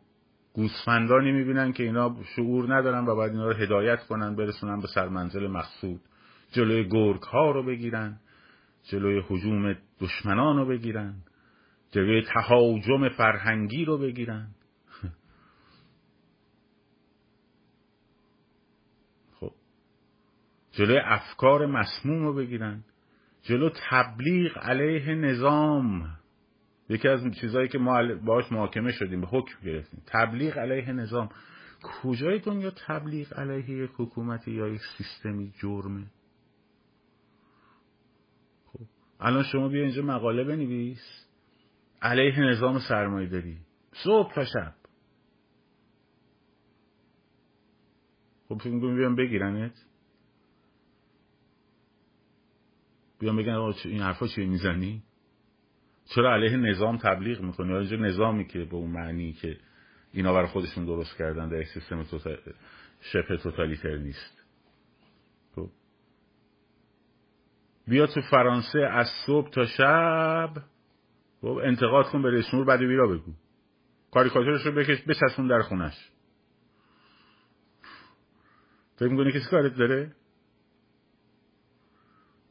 Speaker 1: گوسفندانی می‌بینن که اینا شعور ندارن و باید اینا رو هدایت کنن برسونن به سرمنزل مقصود. جلوی گرگ ها رو بگیرن جلوی حجوم دشمنان رو بگیرن جلوی تهاجم فرهنگی رو بگیرن. خب. جلوی افکار مسموم رو بگیرن. جلو تبلیغ علیه نظام. یکی از چیزهایی که ما باش محاکمه شدیم به حکم گرفتیم. تبلیغ علیه نظام. کجای دنیا تبلیغ علیه یک حکومتی یا یک سیستمی جرمه؟ خب الان شما بیا اینجا مقاله بنویس. علیه نظام سرمایه داری. صبح تا شب. خب فکر بیان بگیرنت. بیان بگن این حرفا چیه می‌زنی؟ چرا علیه نظام تبلیغ می‌کنی؟ یا اینجا نظامی که به اون معنی که اینا برای خودشون درست کردن در سیستم توتال... شبه توتالیتر نیست. خب. بیا تو فرانسه از صبح تا شب. خب انتقاد کن به رئیس جمهور بعد بیرا بگو. کاریکاتورش رو بکش بچسبون در خونش. فکر می‌کنی کسی کارت داره؟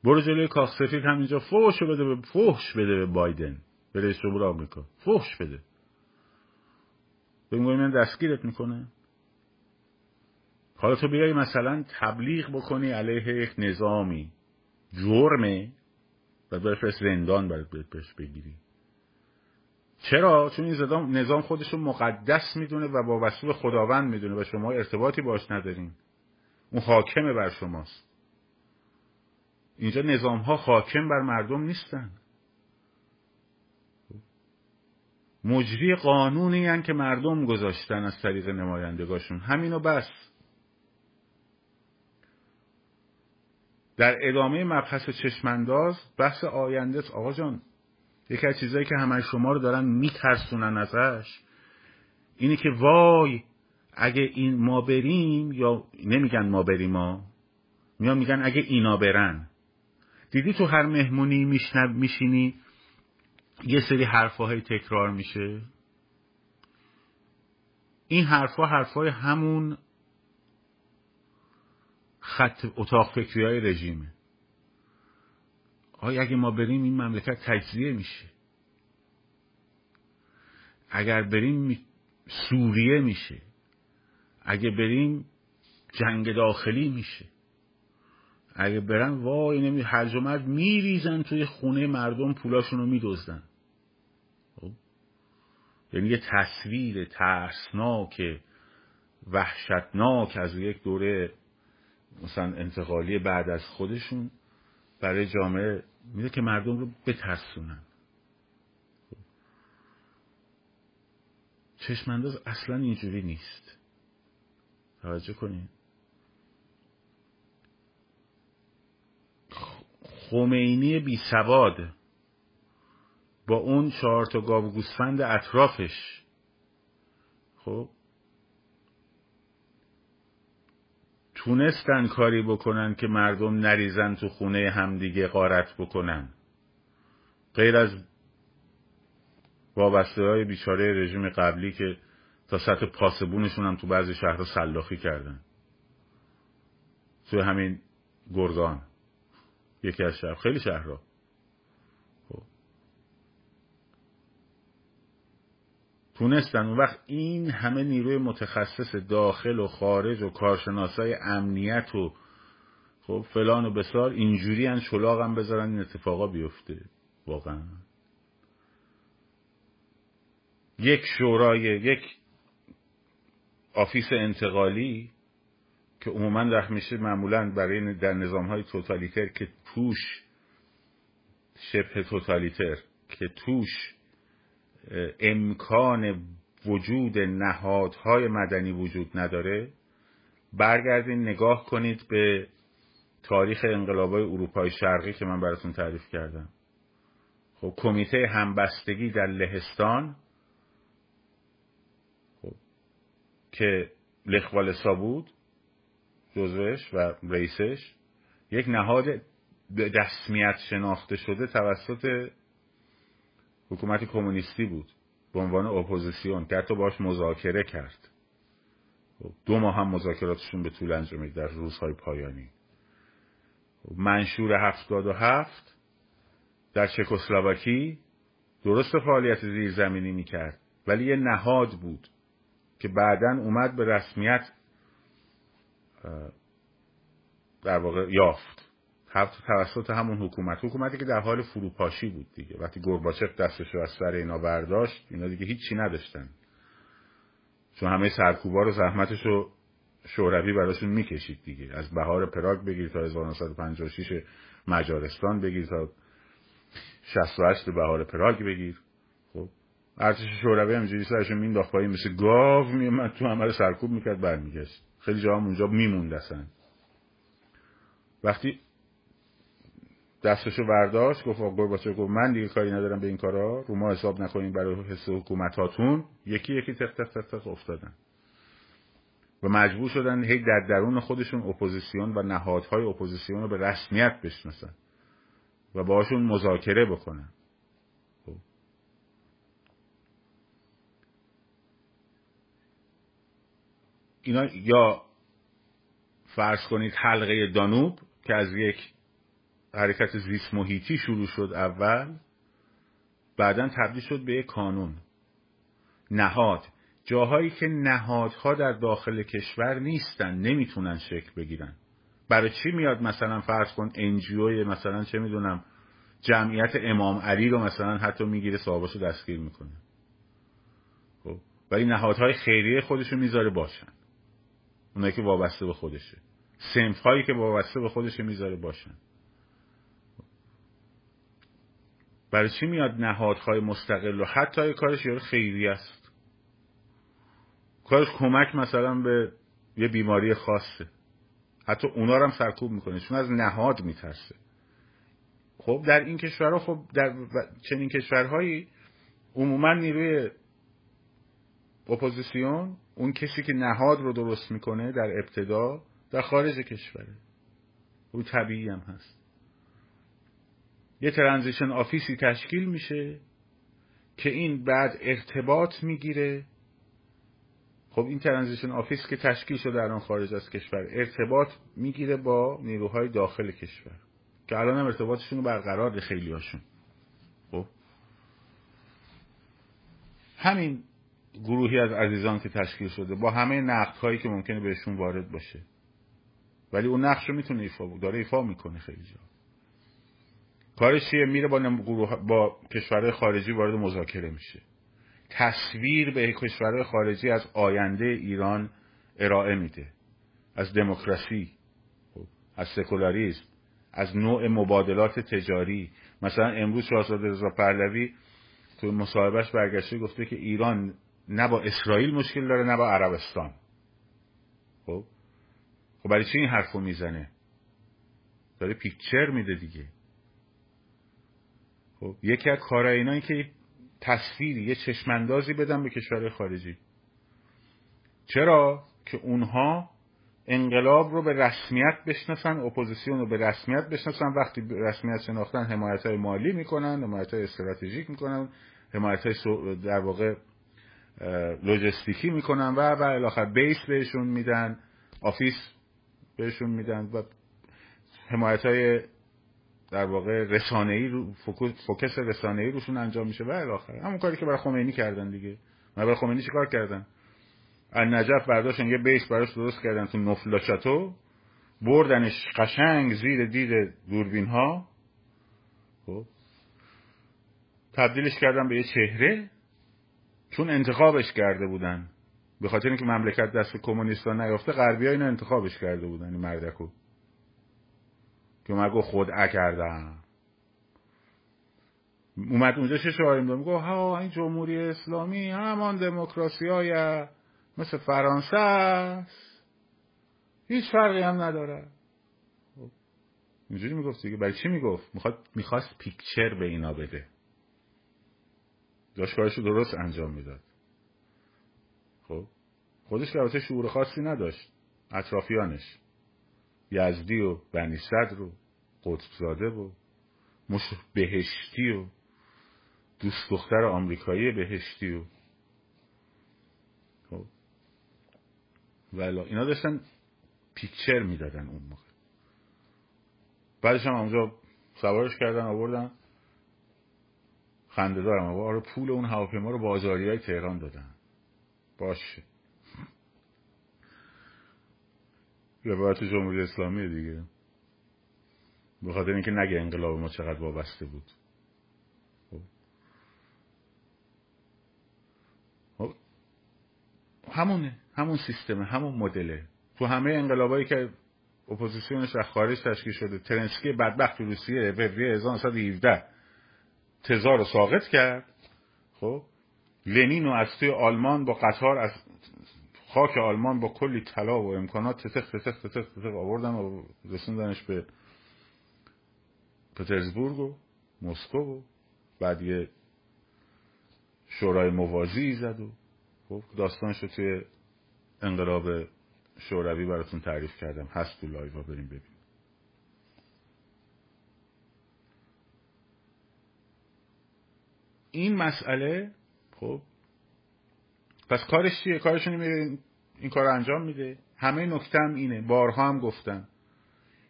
Speaker 1: برو جلوی کاخ سفید همینجا. فوش بده به فوش بده به بایدن. به رئیس جمهور آمریکا. فوش بده. بگو من دستگیرت می‌کنه. حالا تو بیای مثلا تبلیغ بکنی علیه یک نظامی. جرمه. و بفرست زندان برات بهش بگیری. چرا؟ چون این نظام خودش رو مقدس می‌دونه و با وصول خداوند می‌دونه و شما ارتباطی باش ندارین. اون حاکمه بر شماست. اینجا نظام ها حاکم بر مردم نیستن. مجری قانونی هن که مردم گذاشتن از طریق نمایندگاشون. همینو بس. در ادامه مبحث چشمانداز بحث آینده آقا جان یکی از چیزایی که همه شما رو دارن میترسونن ازش اینه که وای اگه این ما بریم یا نمیگن ما بریم ما میان میگن اگه اینا برن. دیدی تو هر مهمونی میشنب میشینی؟ یه سری حرفاهای تکرار میشه. این حرفا حرفای همون خط اتاق فکری های رژیمه. آیا اگه ما بریم این مملکت تجزیه میشه؟ اگر بریم سوریه میشه. اگه بریم جنگ داخلی میشه. اگه برن وای نمی هرج و مرج میریزن توی خونه مردم پولاشون رو میدزدن خب؟ یعنی یه تصویر ترسناک وحشتناک از یک دوره مثلا انتقالی بعد از خودشون برای جامعه میده که مردم رو بترسونن خب. چشمانداز اصلا اینجوری نیست توجه کنید خمینی بی سواد با اون چهار تا گاو گوسفند اطرافش. خب؟ تونستن کاری بکنن که مردم نریزن تو خونه همدیگه قارت بکنن. غیر از وابسته های بیچاره رژیم قبلی که تا سطح پاسبونشون هم تو بعضی شهرها سلاخی کردن. توی همین گرگان. یکی از شهر خیلی شهرها. خب. تونستن اون وقت این همه نیروی متخصص داخل و خارج و کارشناسای امنیت و خب فلان و بسار اینجوری ان هم بذارن این اتفاقا بیفته. واقعا. یک شورای یک آفیس انتقالی که عموما وقت میشه معمولا برای در نظام های توتالیتر که توش شبه توتالیتر که توش امکان وجود نهادهای مدنی وجود نداره برگردین نگاه کنید به تاریخ انقلابای اروپای شرقی که من براتون تعریف کردم. خب کمیته همبستگی در لهستان خب که لخوالسا بود. جزوش و رئیسش یک نهاد رسمیت شناخته شده توسط حکومت کمونیستی بود به عنوان اپوزیسیون که حتی باش مذاکره کرد. خب، دو ماه هم مذاکراتشون به طول انجامید در روزهای پایانی. خب، منشور هفتاد و هفت در چکسلواکی درست فعالیت زیرزمینی می‌کرد ولی یه نهاد بود که بعدا اومد به رسمیت در واقع یافت. توسط همون حکومت. حکومتی که در حال فروپاشی بود دیگه. وقتی گرباچف دستش رو از سر اینا برداشت اینا دیگه هیچی نداشتن. چون همه سرکوبا رو زحمتش رو شوروی براشون می‌کشید دیگه. از بهار پراگ بگیر تا 1956 مجارستان بگیر تا 68 بهار پراگ بگیر. خب ارتش شوروی همینجوری سرشون مینداخت پایین مثل گاو میومد تو عمل سرکوب می‌کرد برمیگشت. خیلی جا هم اونجا میموند وقتی دستشو برداشت گفت گرباچف گفت من دیگه کاری ندارم به این کارا رو ما حساب نکنین برای حفظ حکومتاتون. یکی یکی تق تق تق تق افتادن. و مجبور شدن هی در درون خودشون اپوزیسیون و نهادهای اپوزیسیون رو به رسمیت بشناسن و باشون مذاکره بکنن. اینا یا فرض کنید حلقه دانوب که از یک حرکت زیست محیطی شروع شد اول بعدا تبدیل شد به یک کانون. نهاد. جاهایی که نهادها در داخل کشور نیستن نمی‌تونن شکل بگیرن. برای چی میاد مثلا فرض کن انجیوی مثلا چه می‌دونم جمعیت امام علی رو مثلا حتی می‌گیره صاحباشو دستگیر می‌کنه. خب؟ ولی نهادهای خیریه خودشو می‌ذاره باشن. اونایی که وابسته به خودشه. سنف هایی که وابسته به خودش می‌ذاره باشن. برای چی میاد نهادهای مستقل و حتی کارش یارو خیلی است. کارش کمک مثلا به یه بیماری خاصه. حتی اونا رو هم سرکوب می‌کنه. چون از نهاد میترسه. خب در این کشورها خب در چنین کشورهایی عموما نیروی اپوزیسیون اون کسی که نهاد رو درست می‌کنه در ابتدا در خارج کشوره و طبیعی هم هست. یه transition office ی تشکیل میشه که این بعد ارتباط می‌گیره. خب این transition office که تشکیل شده در آن خارج از کشور ارتباط می‌گیره با نیروهای داخل کشور که الان هم ارتباطشون رو برقرار خیلی هاشون خب؟ همین گروهی از عزیزان که تشکیل شده با همه نقد هایی که ممکنه بهشون وارد باشه. ولی اون نقش رو می‌تونه ایفا داره ایفا می‌کنه خیلی جا. کارش چیه؟ میره با, گروه با کشورهای خارجی وارد مذاکره میشه. تصویر به کشورهای خارجی از آینده ایران ارائه میده. از دموکراسی خب، از سکولاریسم از نوع مبادلات تجاری. مثلا امروز شاهزاده رضا پهلوی تو مصاحبهش برگشته گفته که ایران نه با اسرائیل مشکل داره نه با عربستان. خب؟ خب برای چی این حرفو می‌زنه؟ داره پیکچر میده دیگه. خب؟ یکی از کارهای اینا که تصویری یه چشماندازی بدن به کشور خارجی. چرا؟ که اونها انقلاب رو به رسمیت بشناسن اپوزیسیون رو به رسمیت بشناسن. وقتی به رسمیت شناختن حمایت های مالی می‌کنن حمایت های استراتژیک می‌کنن حمایت های در واقع لوجستیکی می‌کنن و و الی آخر base بهشون میدن office بهشون میدن و حمایت های در واقع رسانه‌ای رو focus رسانه‌ای روشون انجام میشه و الی آخر همون کاری که برای خمینی کردن دیگه. ما برای خمینی چیکار کردن از نجف برداشتن یه بیس براش درست کردن تو نفلا چاتو بردنش قشنگ زیر دید دوربین ها خب. تبدیلش کردن به یه چهره. چون انتخابش کرده بودن. به خاطر اینکه مملکت دست کمونیستا نیافته غربی ها اینو انتخابش کرده بودن این مردکو. که مگو خود کردم. اومد اونجا چه شعاری میگه ها این جمهوری اسلامی همان دموکراسی های مثل فرانسه است. هیچ فرقی هم نداره. خب، اینجوری می‌گفت دیگه. برای چی می‌گفت؟ می‌خواد می‌خواست پیکچر به اینا بده. داشت کارشو درست انجام می‌داد. خب خودش که شعور خاصی نداشت. اطرافیانش یزدی و بنی صدر و قطبزاده و مش بهشتی و دوست دختر آمریکایی بهشتی و خب. ولی اینا داشتن پیکچر می‌دادن اون موقع. بعدش هم اونجا سوارش کردن آوردن. خنده دارم آره پول اون هواپیما رو بازاری های تهران دادن. باشه روایت جمهوری اسلامی دیگه. به اینکه نگه انقلاب ما چقدر وابسته بود. خب. خب. همونه. همون سیستمه. همون مدله. تو همه انقلابایی که اپوزیسیونش از خارج تشکیل شده کرنسکی بدبخت روسیه فوریه 1917 تزار رو ساقط کرد. خب لنین رو از توی آلمان با قطار از خاک آلمان با کلی طلا و امکانات تتخ تتخ تتخ تتخ آوردن و رسوندنش به پترزبورگ و مسکو و بعد یه شورای موازی زد و خب داستانش رو توی انقلاب شوروی براتون تعریف کردم. هست تو لایوا بریم ببین این مسئله خب پس کارش چیه؟ کارشون میره این کار انجام میده. همه نکته هم اینه. بارها هم گفتم.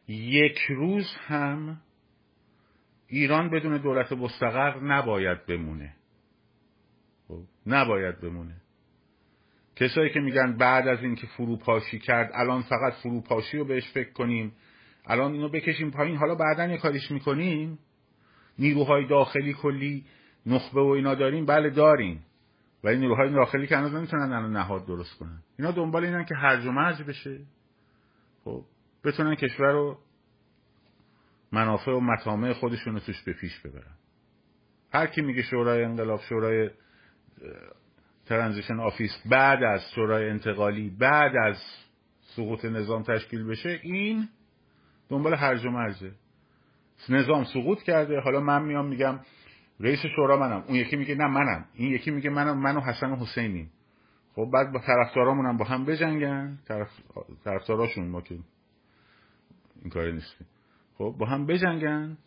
Speaker 1: یک روز هم ایران بدون دولت مستقر نباید بمونه. خب نباید بمونه. کسایی که میگن بعد از اینکه فروپاشی کرد الان فقط فروپاشی رو بهش فکر کنیم. الان اینو بکشیم پایین. حالا بعدا یه کاریش می‌کنیم. نیروهای داخلی کلی نخبه و اینا داریم بله داریم. ولی نیروهای داخلی که هنوز نمی‌تونن الان نهاد درست کنن. اینا دنبال اینن که هرج و مرج بشه. خب بتونن کشور رو منافع و مطامع خودشون رو توش به پیش ببرن. هر کی میگه شورای انقلاب شورای transition office بعد از شورای انتقالی بعد از سقوط نظام تشکیل بشه این دنبال هرج و مرجه. نظام سقوط کرده. حالا من میام میگم رئیس شورا منم. اون یکی میگه نه منم. این یکی میگه منم من و حسن حسینیم. خب بعد با طرفدارامون هم با هم بجنگن. طرف طرفداراشون ما که این کار نیستیم. خب با هم بجنگن.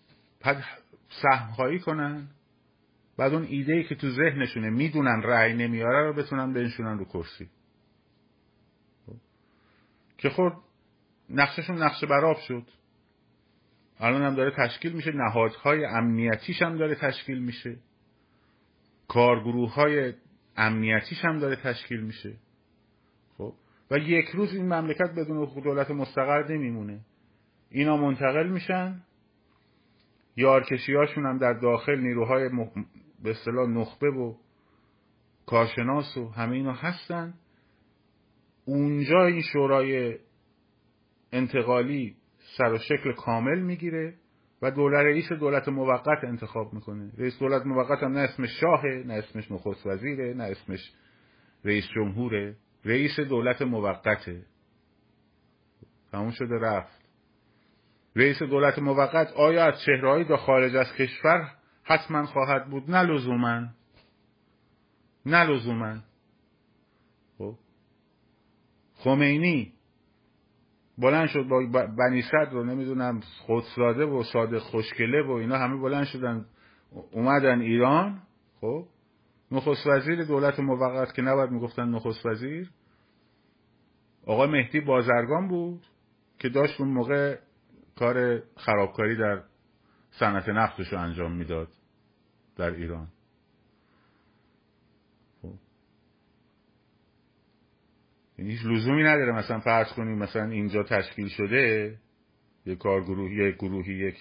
Speaker 1: بعد سهم خواهی کنن. بعد اون ایده ای که تو ذهنشونه می‌دونن رأی نمیاره رو بتونن بنشونن رو کرسی. خب. که خود نقششون نقش براب شد. الان هم داره تشکیل میشه نهادهای امنیتیش هم داره تشکیل میشه. کارگروه های امنیتیش هم داره تشکیل میشه. خب؟ و یک روز این مملکت بدون دولت مستقر نمیمونه. اینا منتقل میشن. یارکشی هاشون هم در داخل نیروهای به اصطلاح نخبه و کارشناس و همه اینا هستن. اونجا این شورای انتقالی سر و شکل کامل می‌گیره و دولت رئیس دولت موقت انتخاب می‌کنه. رئیس دولت موقت هم نه اسمش شاهه نه اسمش نخست وزیره نه اسمش رئیس جمهوره. رئیس دولت موقته. تموم شده رفت. رئیس دولت موقت آیا از چهرهایی دا خارج از کشور حتما خواهد بود؟ نه لزوما. نه لزوما. خب. خمینی بلند شد با بنی صدر رو نمی‌دونم خودساده و صادق خوشکله و اینا همه بلند شدن. اومدن ایران خب. نخست وزیر دولت موقت که نباید می‌گفتن نخست وزیر. آقا مهدی بازرگان بود که داشت اون موقع کار خرابکاری در صنعت نفتش رو انجام می‌داد در ایران. یعنی هیچ لزومی نداره مثلا فرض کنیم مثلا اینجا تشکیل شده یک کارگروه یک گروهی یک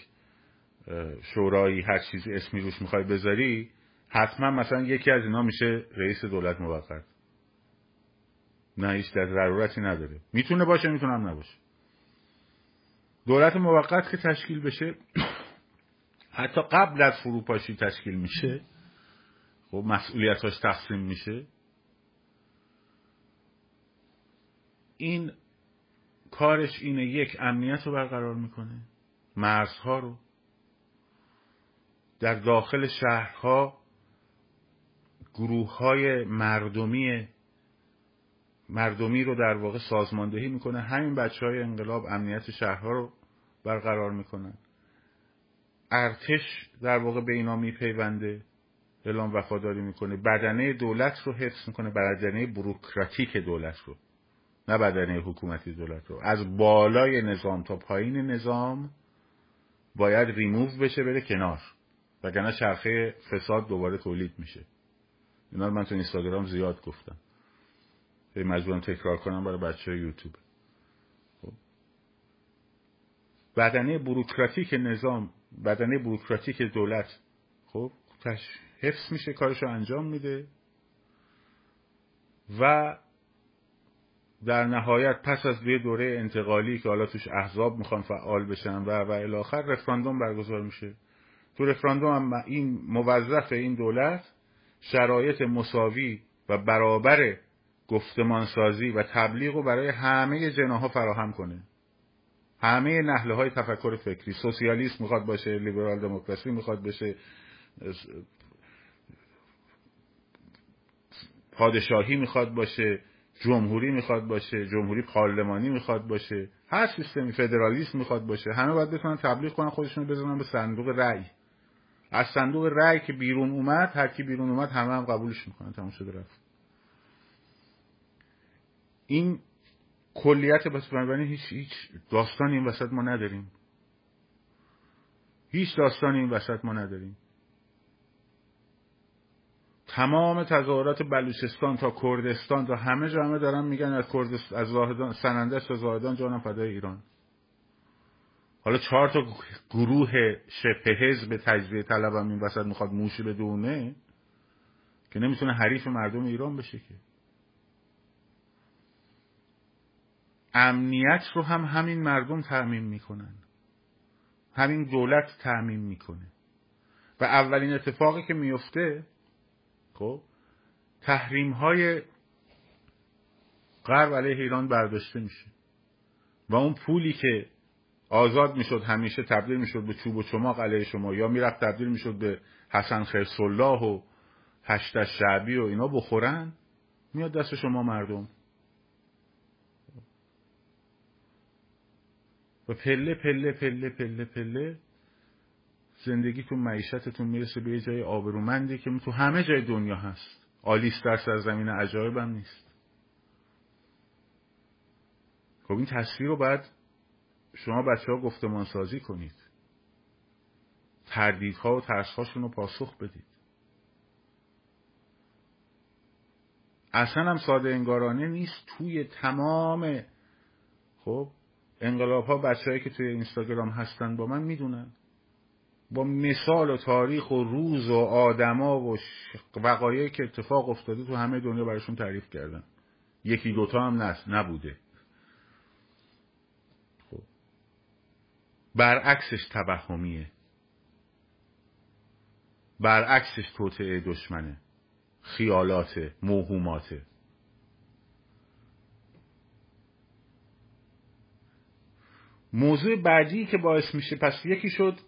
Speaker 1: شورایی هر چیزی اسمی روش می‌خوای بذاری حتما مثلا یکی از اینا میشه رئیس دولت موقت. نه هیچ در ضرورتی نداره. می‌تونه باشه می‌تونه هم نباشه. دولت موقت که تشکیل بشه حتی قبل از فروپاشی تشکیل میشه خب مسئولیتاش تقسیم میشه. این کارش اینه یک امنیت رو برقرار می‌کنه مرزها رو. در داخل شهرها گروه های مردمی مردمی رو در واقع سازماندهی می‌کنه. همین بچه های انقلاب امنیت شهرها رو برقرار می‌کنن. ارتش در واقع به اینا میپیونده اعلام وفاداری می‌کنه. بدنه دولت رو حفظ می‌کنه بدنه بروکراتیک دولت رو. نه بدنه حکومتی دولت رو. از بالای نظام تا پایین نظام باید ریموو بشه بره کنار. وگرنه چرخه فساد دوباره تولید میشه. اینا رو من تو اینستاگرام زیاد گفتم. مجبورم تکرار کنم برای بچه های یوتیوب. خب. بدنه بروکراتیک نظام بدنه بروکراتیک دولت خب حفظ میشه کارش رو انجام میده. و در نهایت پس از یه دوره انتقالی که حالا توش احزاب می‌خوان فعال بشن و و الاخر رفراندوم برگزار میشه. تو رفراندوم هم این موظف این دولت شرایط مساوی و برابر گفتمانسازی و تبلیغ رو برای همه جناها فراهم کنه. همه نحله های تفکر فکری سوسیالیسم می‌خواد باشه لیبرال دموکراسی می‌خواد بشه پادشاهی می‌خواد باشه. جمهوری می‌خواد باشه جمهوری پارلمانی می‌خواد باشه هر سیستمی فدرالیسم می‌خواد باشه همه باید بتونن تبلیغ کنن خودشون بزنن به صندوق رأی. از صندوق رأی که بیرون اومد هر کی بیرون اومد همه هم قبولش می‌کنن تمام شده رفت. این کلیت بس هیچ هیچ داستان این وسط ما نداریم. هیچ داستان این وسط ما نداریم. تمام تظاهرات بلوچستان تا کردستان تا همه جا همه دارن میگن از کردستان از زاهدان سننده تا زاهدان جانم فدای ایران. حالا چهار تا گروه شبه حزب تجزیه طلبم این وسط می‌خواد موشی بدونه که نمی‌تونه حریف مردم ایران بشه که. امنیت رو هم همین مردم تعمین می‌کنن. همین دولت تعمین می‌کنه. و اولین اتفاقی که میفته خب؟ تحریم های غرب علیه ایران برداشته میشه. و اون پولی که آزاد می‌شد همیشه تبدیل می‌شد به چوب و چماق علیه شما یا می‌رفت تبدیل می‌شد به حسن خرسالله و هشت شعبی و اینا بخورن میاد دست شما مردم. و پله پله پله پله پله زندگیتون معیشتتون می‌رسه به یه جای آبرومندی که تو همه جای دنیا هست. آلیس در سرزمین عجایب هم نیست. خب این تصویر رو باید شما بچه ها گفتمان سازی کنید. تردیدها و ترسهاشون رو پاسخ بدید. اصلا هم ساده انگارانه نیست. توی تمام خب انقلاب ها بچه که توی اینستاگرام هستن با من می‌دونن. با مثال و تاریخ و روز و آدما و وقایعی که اتفاق افتاده تو همه دنیا براشون تعریف کردن. یکی دوتا هم نست نبوده. خب. برعکسش توهمیه. برعکسش توطعه دشمنه. خیالات موهوماته. موضوع بعدی که باعث میشه پس یکی شد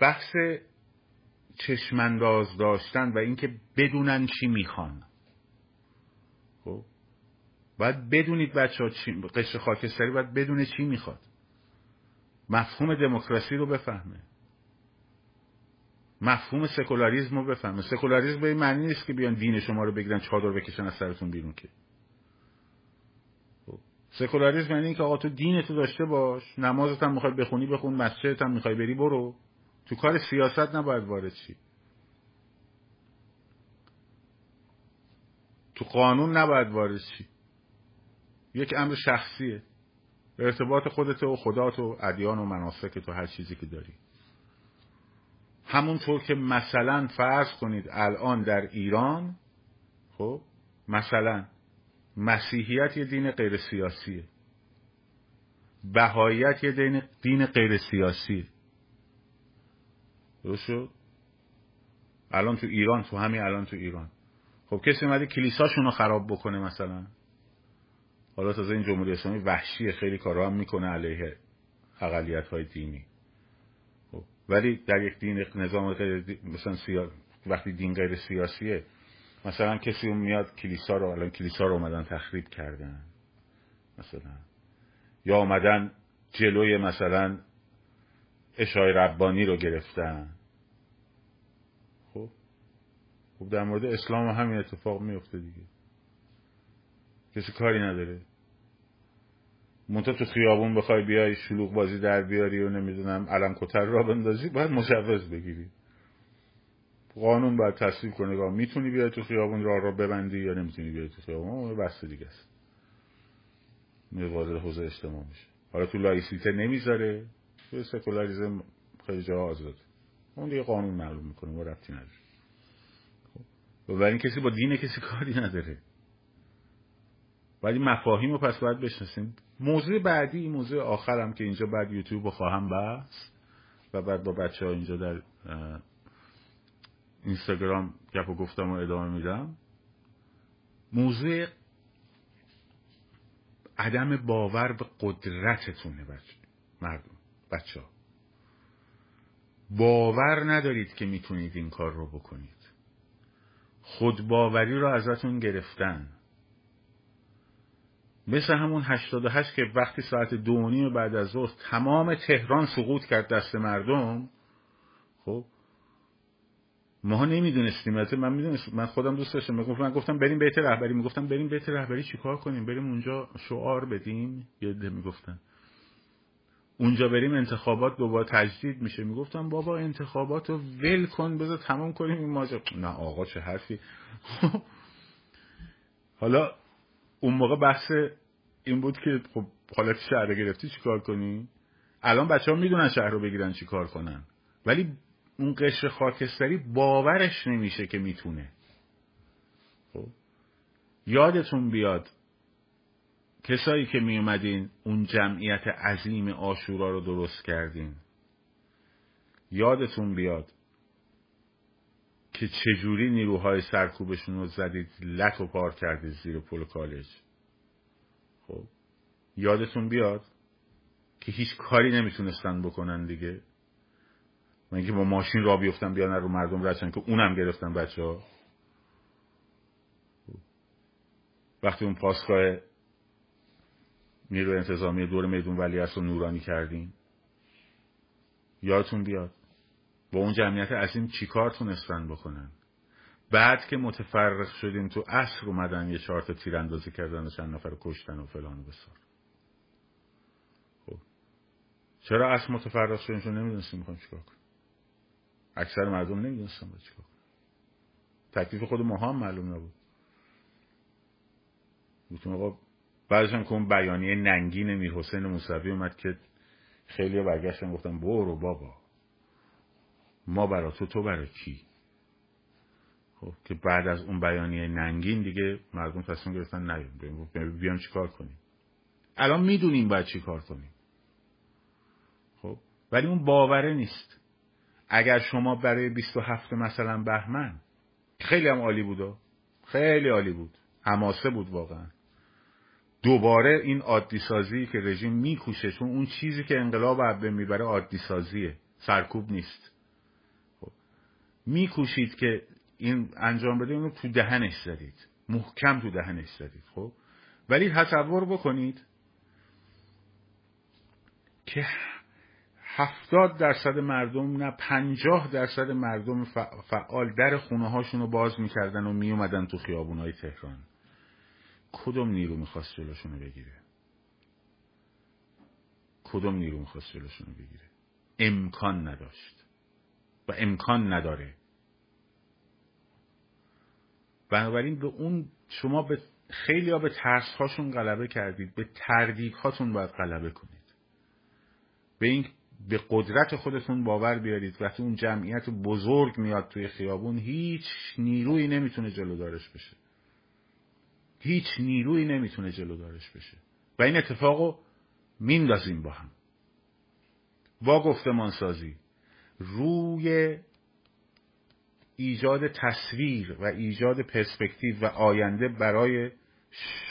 Speaker 1: بحث چشمانداز داشتن و اینکه بدونن چی می‌خوان. خب؟ باید بدونید بچه ها چی قشر خاکستری باید بدونه چی می‌خواد. مفهوم دموکراسی رو بفهمه. مفهوم سکولاریزم رو بفهمه. سکولاریزم به این معنی نیست که بیان دین شما رو بگیرن چادر بکشن از سرتون بیرون که. خب. سکولاریزم یعنی اینکه آقا تو دینتو داشته باش نمازت هم می‌خوای بخونی بخون مسجدت هم می‌خوای بری برو. تو کار سیاست نباید وارد شی. تو قانون نباید وارد شی. یک امر شخصیه. ارتباط خودت و خدات و ادیان و مناسک و هر چیزی که داری. همونطور که مثلا فرض کنید الان در ایران خب مثلا مسیحیت یه دین غیر سیاسیه بهاییت یه دین, دین غیر سیاسیه درست الان تو ایران تو همین الان تو ایران. خب کسی اومده کلیساشون رو خراب بکنه مثلا. حالا تازه این جمهوری اسلامی وحشی خیلی کارا هم می‌کنه علیه اقلیت های دینی. خب ولی در یک دین نظام غیر مثلا سیا... وقتی دین غیر سیاسیه مثلا کسی میاد کلیسا رو الان کلیسا رو اومدن تخریب کردن مثلا. یا اومدن جلوی مثلا اشای ربانی رو گرفتن خب خب در مورد اسلام همین اتفاق میفته دیگه. کسی کاری نداره. منتها تو خیابون بخوای بیای شلوغ بازی در بیاری و نمی‌دونم علم کتر را بندازی باید مجوز بگیری. قانون باید تصویب کنه. که می‌تونی بیای تو خیابون راه را ببندی یا نمی‌تونی بیای تو خیابون؟ اون بسته دیگه است. وارد حوزه اجتماع میشه. حالا تو لایسیته نمی‌ذاره. توی سکولاریزم خیلی جا آزاد اون دیگه قانون معلوم می‌کنه. ما ربطی نداره. و این کسی با دین کسی کاری نداره. ولی مفاهیم رو پس باید بشناسیم. موضوع بعدی موضوع آخرم که اینجا بعد یوتیوب رو خواهم بست. و بعد با بچه ها اینجا در اینستاگرام گپ و گفتم و ادامه میدم. موضوع عدم باور به قدرتتونه بچه مردم بچه ها باور ندارید که می‌تونید این کار رو بکنید. خودباوری رو ازتون گرفتن. مثل همون 88 که وقتی ساعت دو نیم بعد از ظهر تمام تهران سقوط کرد دست مردم خب ما نمی‌دونستیم. من می‌دونستم من خودم دوست داشتم. می‌گفتم من گفتم بریم بیت رهبری. می‌گفتم بریم بیت رهبری چیکار کنیم؟ بریم اونجا شعار بدیم. یه می‌گفتن. اونجا بریم انتخابات دوباره تجدید میشه. می‌گفتم بابا انتخابات رو ول کن بذار تمام کنیم این ماجرا. نه آقا چه حرفی. حالا اون موقع بحث این بود که خب حالت شهر گرفتی چیکار کنی؟ الان بچه ها می‌دونن شهر رو بگیرن چیکار کنن. ولی اون قشر خاکستری باورش نمیشه که می‌تونه. خب؟ یادتون بیاد کسایی که می اومدین اون جمعیت عظیم آشورا رو درست کردین. یادتون بیاد که چجوری نیروهای سرکوبشون رو زدید لط و پار کردید زیر پل کالج. خب یادتون بیاد که هیچ کاری نمی‌تونستن بکنن دیگه. من اینکه با ماشین را بیفتن بیان رو مردم رچن که اونم گرفتن بچه ها وقتی اون پاسگاه نیرو انتظامی دور میدون ولی رو نورانی کردیم. یادتون بیاد با اون جمعیت عظیم چیکار تونستن بکنن؟ بعد که متفرق شدیم تو عصر اومدن یه چهار تا تیراندازی کردن و چند نفر کشتن و فلان و بسار. خب. چرا عصر متفرق شدیم؟ چون نمی‌دونستیم می‌خوایم چیکار کنیم. اکثر مردم نمی‌دونستن با چیکار کنیم تکلیف خود ما هم معلوم نبود. گفتم آقا بعدش هم که اون بیانیه ننگین میر حسین موسوی اومد که خیلی برگشتن گفتن برو بابا. ما برا تو تو برای کی؟ خب که بعد از اون بیانیه ننگین دیگه مردم تصمیم گرفتن نیون بیام چی کار کنیم؟ الان می‌دونیم باید چی کار کنیم. خب ولی اون باوره نیست. اگر شما برای 27 مثلا بهمن خیلی هم عالی بود. خیلی عالی بود. حماسه بود واقعا. دوباره این عادی سازی که رژیم میکوشه چون اون چیزی که انقلاب عبه می‌بره عادی سازیه سرکوب نیست خب. میکوشید که این انجام بده اینو تو دهنش زدید محکم تو دهنش زدید خب ولی تصور بکنید که هفتاد درصد مردم نه پنجاه درصد مردم فعال در خونه هاشون رو باز می‌کردن و میومدن تو خیابون های تهران کدوم نیرو می‌خواست جلوشون رو بگیره؟ کدوم نیرو می‌خواست جلوشون رو بگیره؟ امکان نداشت و امکان نداره. بنابراین به اون شما به خیلی ها به ترس هاشون غلبه کردید به تردید هاتون باید غلبه کنید. به این به قدرت خودتون باور بیارید وقتی اون جمعیت بزرگ میاد توی خیابون هیچ نیرویی نمی‌تونه جلودارش بشه. هیچ نیرویی نمی‌تونه جلودارش بشه. و این اتفاقو میندازیم با هم. با گفتمان سازی روی ایجاد تصویر و ایجاد پرسپکتیو و آینده برای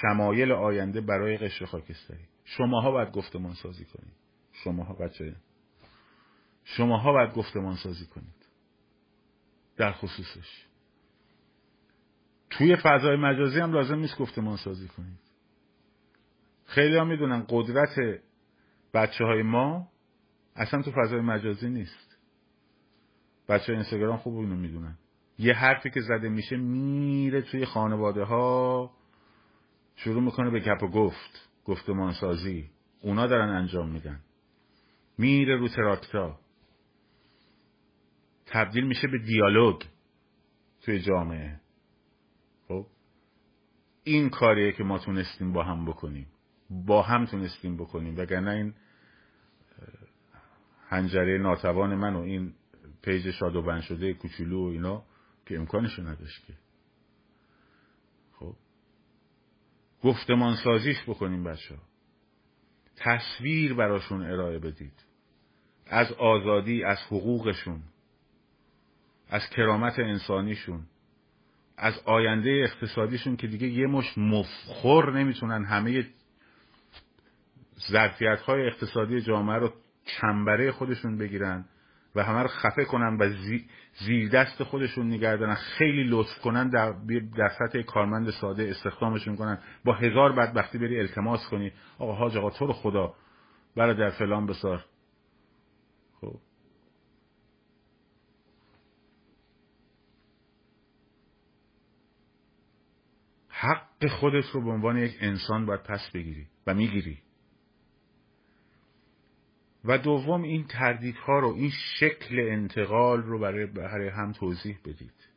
Speaker 1: شمایل آینده برای قشر خاکستری. شماها باید گفتمان سازی کنید. شماها بچه. شماها باید گفتمان سازی کنید. در خصوصش. توی فضای مجازی هم لازم نیست گفتمان سازی کنید خیلی هم می‌دونن قدرت بچه های ما اصلا تو فضای مجازی نیست. بچه اینستاگرام خوب اینو می‌دونن. یه حرفی که زده میشه میره توی خانواده ها شروع می‌کنه به گپ و گفت گفتمان سازی. اونا دارن انجام میدن. میره رو تراکتا تبدیل میشه به دیالوگ توی جامعه. این کاریه که ما تونستیم با هم بکنیم. با هم تونستیم بکنیم. وگرنه این هنجره ناتوان من و این پیج شاد و بند شده کوچولو و اینا که امکانشو نداشت که. خب؟ گفتمان سازیش بکنیم بچه ها تصویر براشون ارائه بدید. از آزادی از حقوقشون از کرامت انسانیشون. از آینده اقتصادیشون که دیگه یه مش مفخور نمی‌تونن همه ظرفیت های اقتصادی جامعه رو چنبره خودشون بگیرن و همه رو خفه کنن و زیر دست خودشون نگردن خیلی لطف کنن در, در سطح کارمند ساده استخدامشون کنن. با هزار بدبختی بری التماس کنی. آقا حاج آقا تو رو خدا. برادر فلان بسار خب حق خودت رو به عنوان یک انسان باید پس بگیری و می‌گیری. و دوم این تردیدها رو این شکل انتقال رو برای, برای هم توضیح بدید.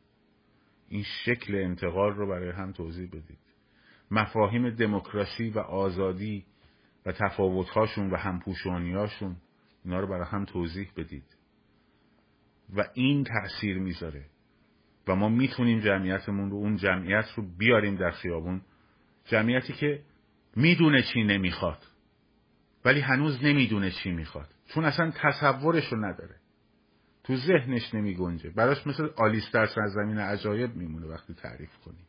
Speaker 1: این شکل انتقال رو برای هم توضیح بدید. مفاهیم دموکراسی و آزادی و تفاوتهاشون و همپوشانیاشون اینا رو برای هم توضیح بدید. و این تأثیر می‌ذاره. و ما می‌تونیم جمعیتمون رو اون جمعیت رو بیاریم در خیابون. جمعیتی که می‌دونه چی نمی‌خواد ولی هنوز نمی‌دونه چی می‌خواد. چون اصلا تصورش رو نداره. تو ذهنش نمی گنجه براش مثل آلیستر سرزمین عجایب میمونه وقتی تعریف کنی.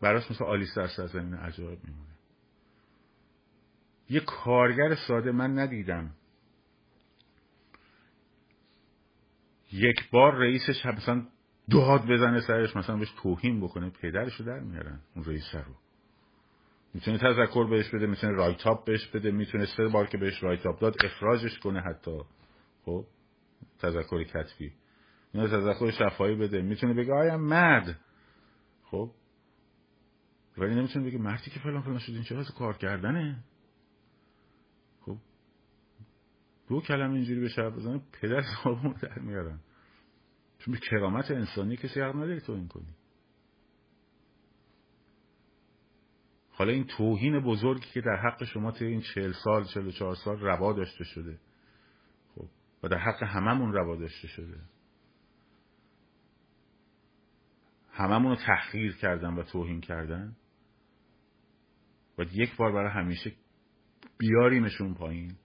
Speaker 1: براش مثل آلیستر سرزمین عجایب میمونه. یه کارگر ساده من ندیدم. یک بار رئیسش مثلا داد بزنه سرش مثلا بهش توهین بکنه پدرشو در میارن اون رئیس رو. می‌تونه تذکر بهش بده می‌تونه رایت اپ بهش بده می‌تونه سه بار که بهش رایت اپ داد اخراجش کنه حتی. خب تذکر کتبی. یا تذکر شفایی بده. می‌تونه بگه آیا مد خب ولی نمی‌تونه بگه مردی که فلان فلان شد این چه کار کردنه خب دو کلمه اینجوری به شب بزنه پدر صاحبمون در میارن. چون به کرامت انسانی کسی حق نداری تو این کنی. حالا این توهین بزرگی که در حق شما طی این چهل سال چهل و چهار سال روا داشته شده. خب و در حق هممون روا داشته شده. هممون رو تحقیر کردن و توهین کردن. و یک بار برای همیشه بیاریمشون پایین.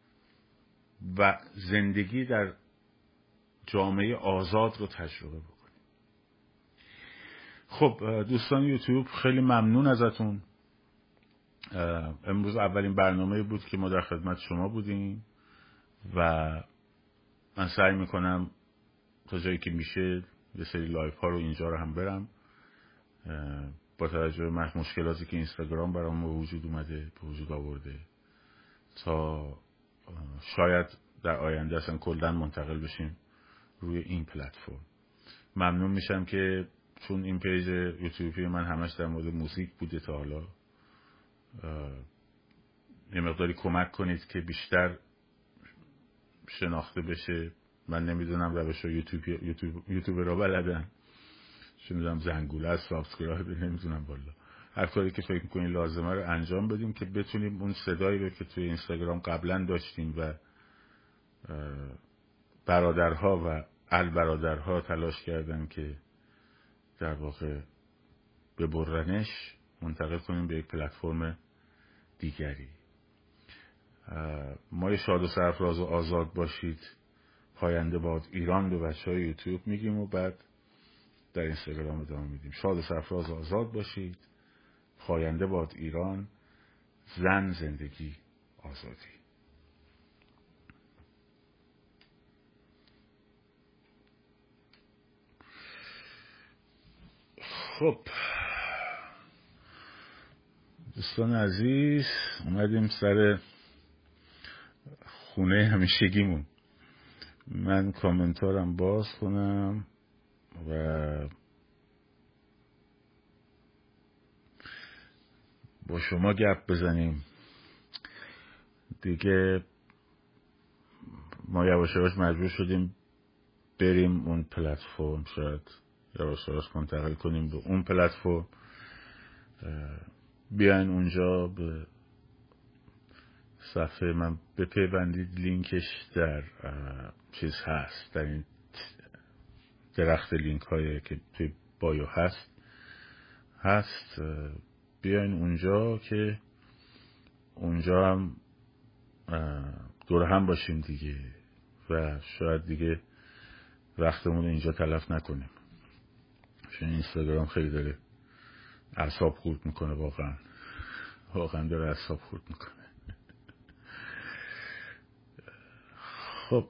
Speaker 1: و زندگی در جامعه آزاد رو تجربه بکنیم. خب دوستان یوتیوب خیلی ممنون ازتون. امروز اولین برنامه بود که ما در خدمت شما بودیم و من سعی می‌کنم تا جایی که میشه یه سری live ها رو اینجا رو هم برم. با توجه به مشکلاتی که اینستاگرام برام به وجود اومده به وجود آورده تا شاید در آینده اصلا کلا منتقل بشیم روی این پلتفرم. ممنون میشم که چون این page یوتیوبی من همش در مورد موزیک بوده تا حالا یه مقداری کمک کنید که بیشتر شناخته بشه. من نمی‌دونم روش یوتیوب یوتیوب یوتیوب را بلدن. می‌دونم زنگوله از subscribe نمی‌دونم والا. هر کاری که فکر می‌کنین لازمه رو انجام بدیم که بتونیم اون صدایی رو که توی اینستاگرام قبلا داشتیم و برادرها و البرادرها تلاش کردن که در واقع به برنش منتقل کنیم به یک پلتفرم دیگری. ما شاد و سرفراز و آزاد باشید. پاینده باد ایران به بچه های یوتیوب میگیم و بعد در اینستاگرام ادامه میدیم. شاد و سرفراز و آزاد باشید. پاینده باد ایران زن زندگی آزادی. خب. دوستان عزیز اومدیم سر خونه همیشگیمون. من کامنتارم باز کنم و با شما گپ بزنیم. دیگه ما یواش یواش مجبور شدیم بریم اون پلتفرم شاید یواش یواش منتقل کنیم به اون پلتفرم. بیاین اونجا به صفحه من بپیوندید لینکش در چیز هست در این درخت لینک هایی که توی بایو هست. هست بیاین اونجا که اونجا هم دور هم باشیم دیگه و شاید دیگه وقتمون اینجا تلف نکنیم. چون اینستاگرام خیلی داره اعصاب خورد می‌کنه واقعا. واقعا داره اعصاب خورد می‌کنه. خب.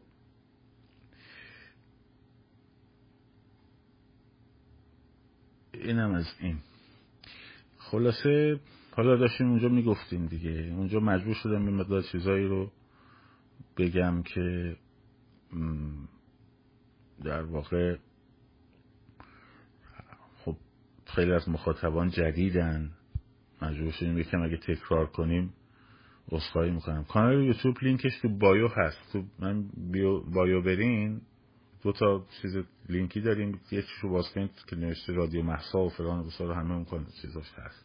Speaker 1: اینم از این. خلاصه حالا داشتیم اونجا می‌گفتیم دیگه. اونجا مجبور شدم این مقدار چیزایی رو بگم که در واقع خب خیلی از مخاطبان جدیدن. مجبور شدیم یکم اگه تکرار کنیم اصخایی می‌کنم. کانال یوتیوب لینکش تو بایو هست. تو من بیو بایو برین. دو تا چیز لینکی داریم. یکیش رو باز کنید که نوشته رادیو محسا و فلان و بسار همه اون چیزاش هست.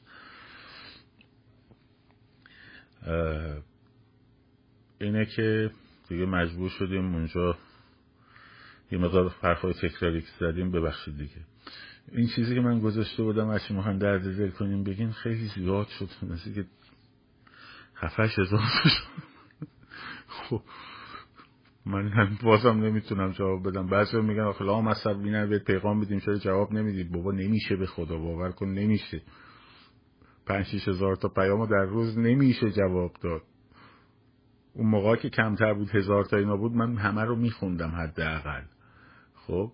Speaker 1: اینه که دیگه مجبور شدیم اونجا یه مقدار حرفای تکراری که زدیم ببخشید دیگه. این چیزی که من گذاشته بودم هرچی ما هم درد دل کنیم بگین خیلی زیاد شد. مثل که هفتش هزار خب من هم بازم نمی‌تونم جواب بدم. بعضی میگن آخه لام اصلا بینن به پیغام بدیم چرا جواب نمی‌دید؟ بابا نمیشه به خدا باور کن نمیشه. پنج شیش هزار تا پیامو در روز نمیشه جواب داد. اون موقع که کمتر بود هزار تا اینا بود من همه رو میخوندم حداقل. خب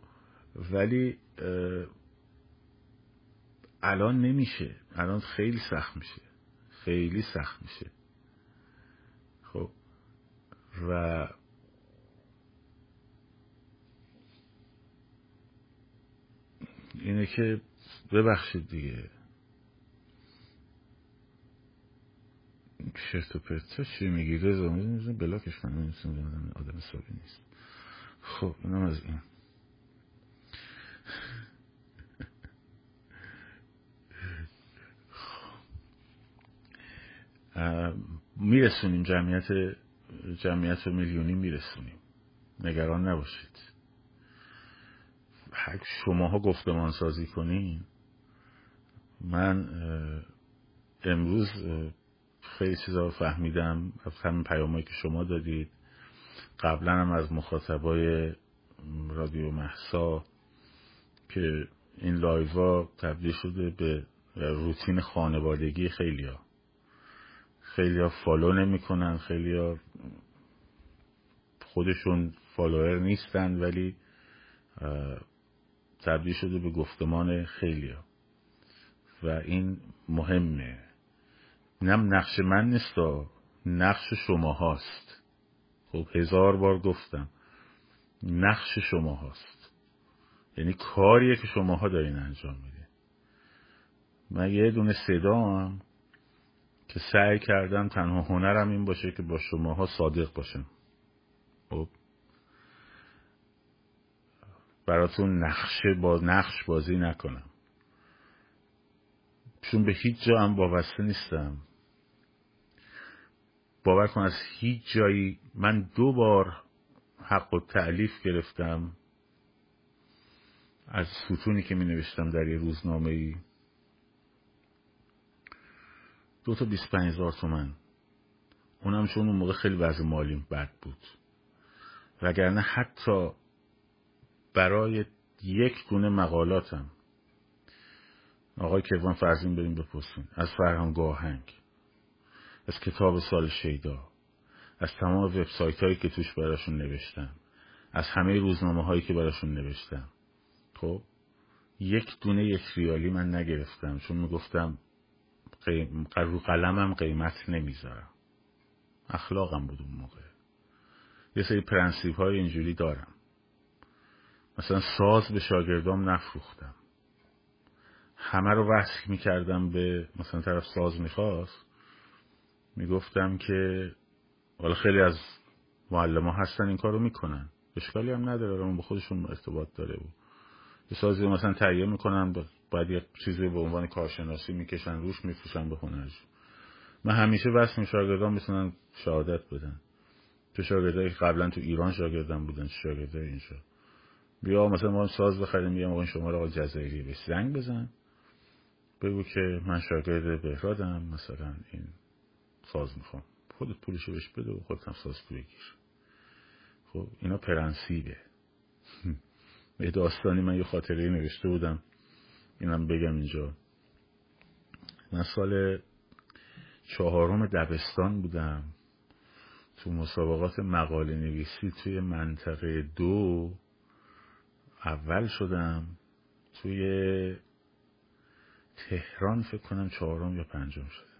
Speaker 1: ولی الان نمیشه. الان خیلی سخت میشه. خیلی سخت میشه. خب و اینه که ببخشید دیگه. شرط و پرتا چی میگی؟ رضا بلاکش کنم آدم حسابی نیست. خب اینم از این. میرسونیم جمعیت جمعیت میلیونی میرسونیم. نگران نباشید. شماها گفتمان سازی کنین. من امروز خیلی چیزا رو فهمیدم. از همین پیامایی که شما دادید. قبلا هم از مخاطبای رادیو محسا که این لایوا تبدیل شده به روتین خانوادگی خیلیا خیلیا فالو نمی‌کنن خیلیا خودشون فالوور نیستن ولی تبدیل شده به گفتمان خیلیا و این مهمه. نم نقش من نیست نقش شما هاست. خب هزار بار گفتم. نقش شما هاست. یعنی کاریه که شماها دارین انجام میده من یه دونه صدا هم که سعی کردم تنها هنرم این باشه که با شماها صادق باشم. خب. براتون نقشه با نقش بازی نکنم. چون به هیچ جا هم وابسته نیستم. باور کن از هیچ جایی من دو بار حق و تعلیف گرفتم از ستونی که می نوشتم در یه روزنامه ای دو تا پنج هزار تومن. اونم چون اون موقع خیلی وضع مالیم بد بود. وگرنه حتی برای یک دونه مقالاتم. آقای کیوان فرزین بریم بپرسین از فرهنگ گاهنگ از کتاب سال شیدا از تمام وبسایت هایی که توش براشون نوشتم از همه روزنامه هایی که براشون نوشتم. خب یک دونه یک ریالی من نگرفتم چون می‌گفتم قیم... قلمم قیمت نمی‌ذارم. اخلاقم بود اون موقع. یه سری پرنسیب های اینجوری دارم. مثلا ساز به شاگردام نفروختم. همه رو وصل می‌کردم به مثلا طرف ساز می‌خواست می‌گفتم که حالا خیلی از معلم هستن این کارو می‌کنن. اشکالی هم نداره اون به خودشون ارتباط داره بود یه سازی مثلا تهیه می‌کنن باید یه چیزی به عنوان کارشناسی می‌کشن روش میفروشن به هنرش من همیشه می شاگردان می‌تونن شهادت بدن. تو شاگردایی قبلا تو ایران شاگردان بودن شاگردای اینجا. بیا مثلا ما ساز بخریم یه موقع شما رو آقا جزایری به زنگ بزن. بگو که من شاگرد بهرادم مثلا این ساز می‌خوام. خودت پولشو بهش بده و خودت هم ساز بگیر. خب اینا پرنسیبه. یه داستانی من یه خاطره نوشته بودم. اینم بگم اینجا. من سال چهارم دبستان بودم. تو مسابقات مقاله نویسی توی منطقه دو اول شدم. توی تهران فکر کنم چهارم یا پنجم شدم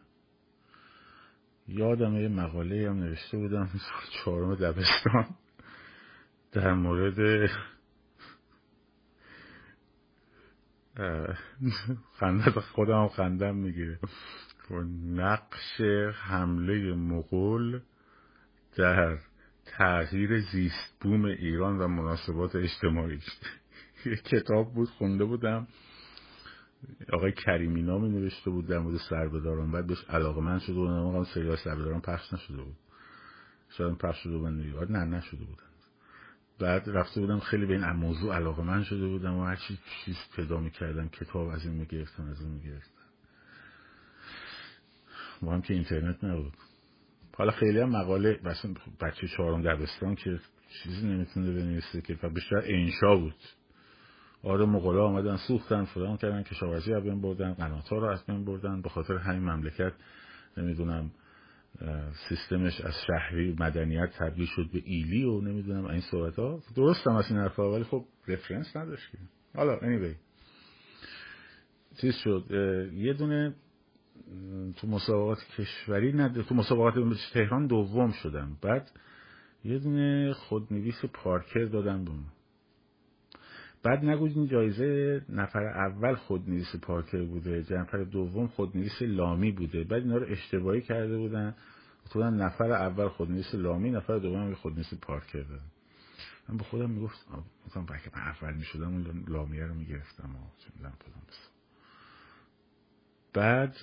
Speaker 1: یادم یه مقاله هم نوشته بودم چهارم دبستان. در مورد خنده خودم خندم می‌گیره. نقش حمله مغول در تغییر زیست بوم ایران و مناسبات اجتماعی. یه کتاب بود خونده بودم. آقای کریمی نامی نوشته بود در مورد سربداران بعد بهش علاقه من شده بود. اما سریال سربداران پخش نشده بود. شاید پخش شده بود نه نشده بودن. بعد رفته بودم خیلی به این موضوع علاقه من شده بودم و هر چیز پیدا می‌کردم کتاب از این می‌گرفتم از این می‌گرفتم. با هم که اینترنت نبود. حالا خیلی هم مقاله بچه چهارم دبستان که چیزی نمی‌تونه بنویسه که بیشتر انشا بود. آره مغلا آمدن سوختن فلان کردن کشاورزی از بین بردن قنات ها رو از بین بردن. به خاطر همین مملکت نمی‌دونم سیستمش از شهری مدنیت تبدیل شد به ایلی و نمی‌دونم این صحبت ها درست هم از این حرفا ولی خب رفرنس نداشت حالا anyway. چیز شد یه دونه تو مسابقات کشوری نده تو مسابقات تهران دوم شدم. بعد یه دونه خودنویس پارکر دادم به بعد نگوید این جایزه نفر اول خودنویس پارکر بوده نفر دوم خودنویس لامی بوده. بعد اینا رو اشتباهی کرده بودن. خودم نفر اول خودنویس لامی نفر دوم خودنویس پارکر دادم من به خودم می‌گفت مثلا بلکه من اول می‌شدم اون لامیه رو می‌گرفتم. و بعد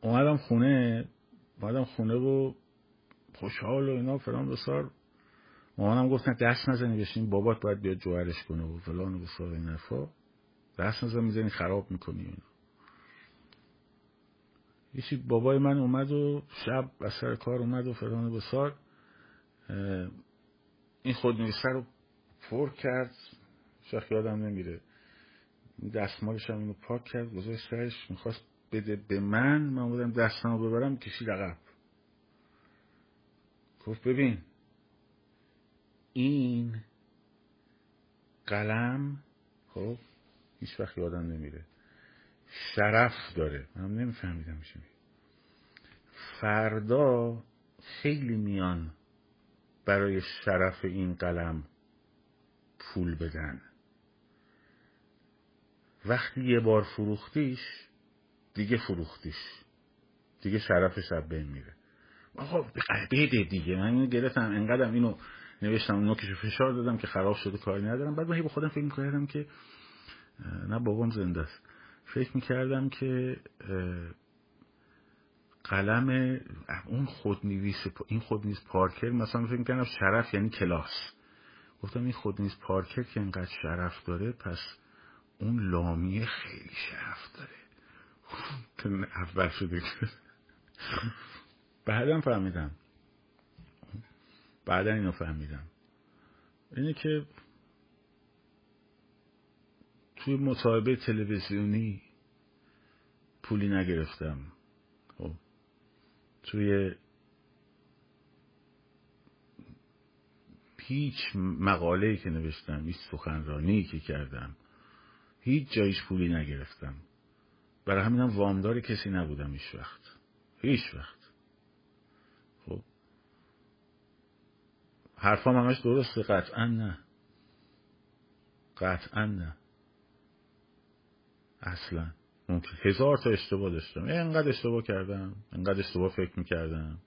Speaker 1: اومدم خونه اومدم خونه و خوشحال و اینا فلان بسار مامانم گفتن دست نزنی بشین. بابات باید بیاد جوهرش کنه و فلان و بسار این حرفا. دست نزن می‌زنی خراب می‌کنی اینا. یکی بابای من اومد و شب از سر کار اومد و فلان و بسار. این خودنویسه رو پر کرد. شخ یادم نمیره. دستمالش هم اینو پاک کرد گذاشت سرش. می‌خواست بده به من. من بودم دستمو ببرم کشید عقب. گفت ببین این قلم خب هیچ وقت یادم نمیره. شرف داره. من نمیفهمیدم چی فردا خیلی میان برای شرف این قلم پول بدن. وقتی یه بار فروختیش دیگه فروختیش. دیگه شرفش از بین میره. آقا بده دیگه. من اینو گرفتم. انقدرم اینو نوشتم نوکشو فشار دادم که خراب شده کاری ندارم. بعد من با خودم فکر می‌کردم که نه بابام زنده است. فکر می‌کردم که قلم اون خودنویس این خودنویس پارکر مثلا فکر می‌کردم شرف یعنی کلاس. گفتم این خودنویس پارکر که اینقدر شرف داره پس اون لامیه خیلی شرف داره. اول شده بعدم فهمیدم. بعدا اینو فهمیدم. اینه که توی مصاحبه تلویزیونی پولی نگرفتم. خب. توی هیچ مقاله که نوشتم هیچ سخنرانی که کردم هیچ جایش پولی نگرفتم. برای همینم وامدار کسی نبودم هیچ وقت. هیچ وقت خب حرفام همش درسته. قطعا نه. قطعا نه. اصلا. ممکن هزار تا اشتباه داشتم. اینقدر اشتباه کردم. اینقدر اشتباه فکر می‌کردم.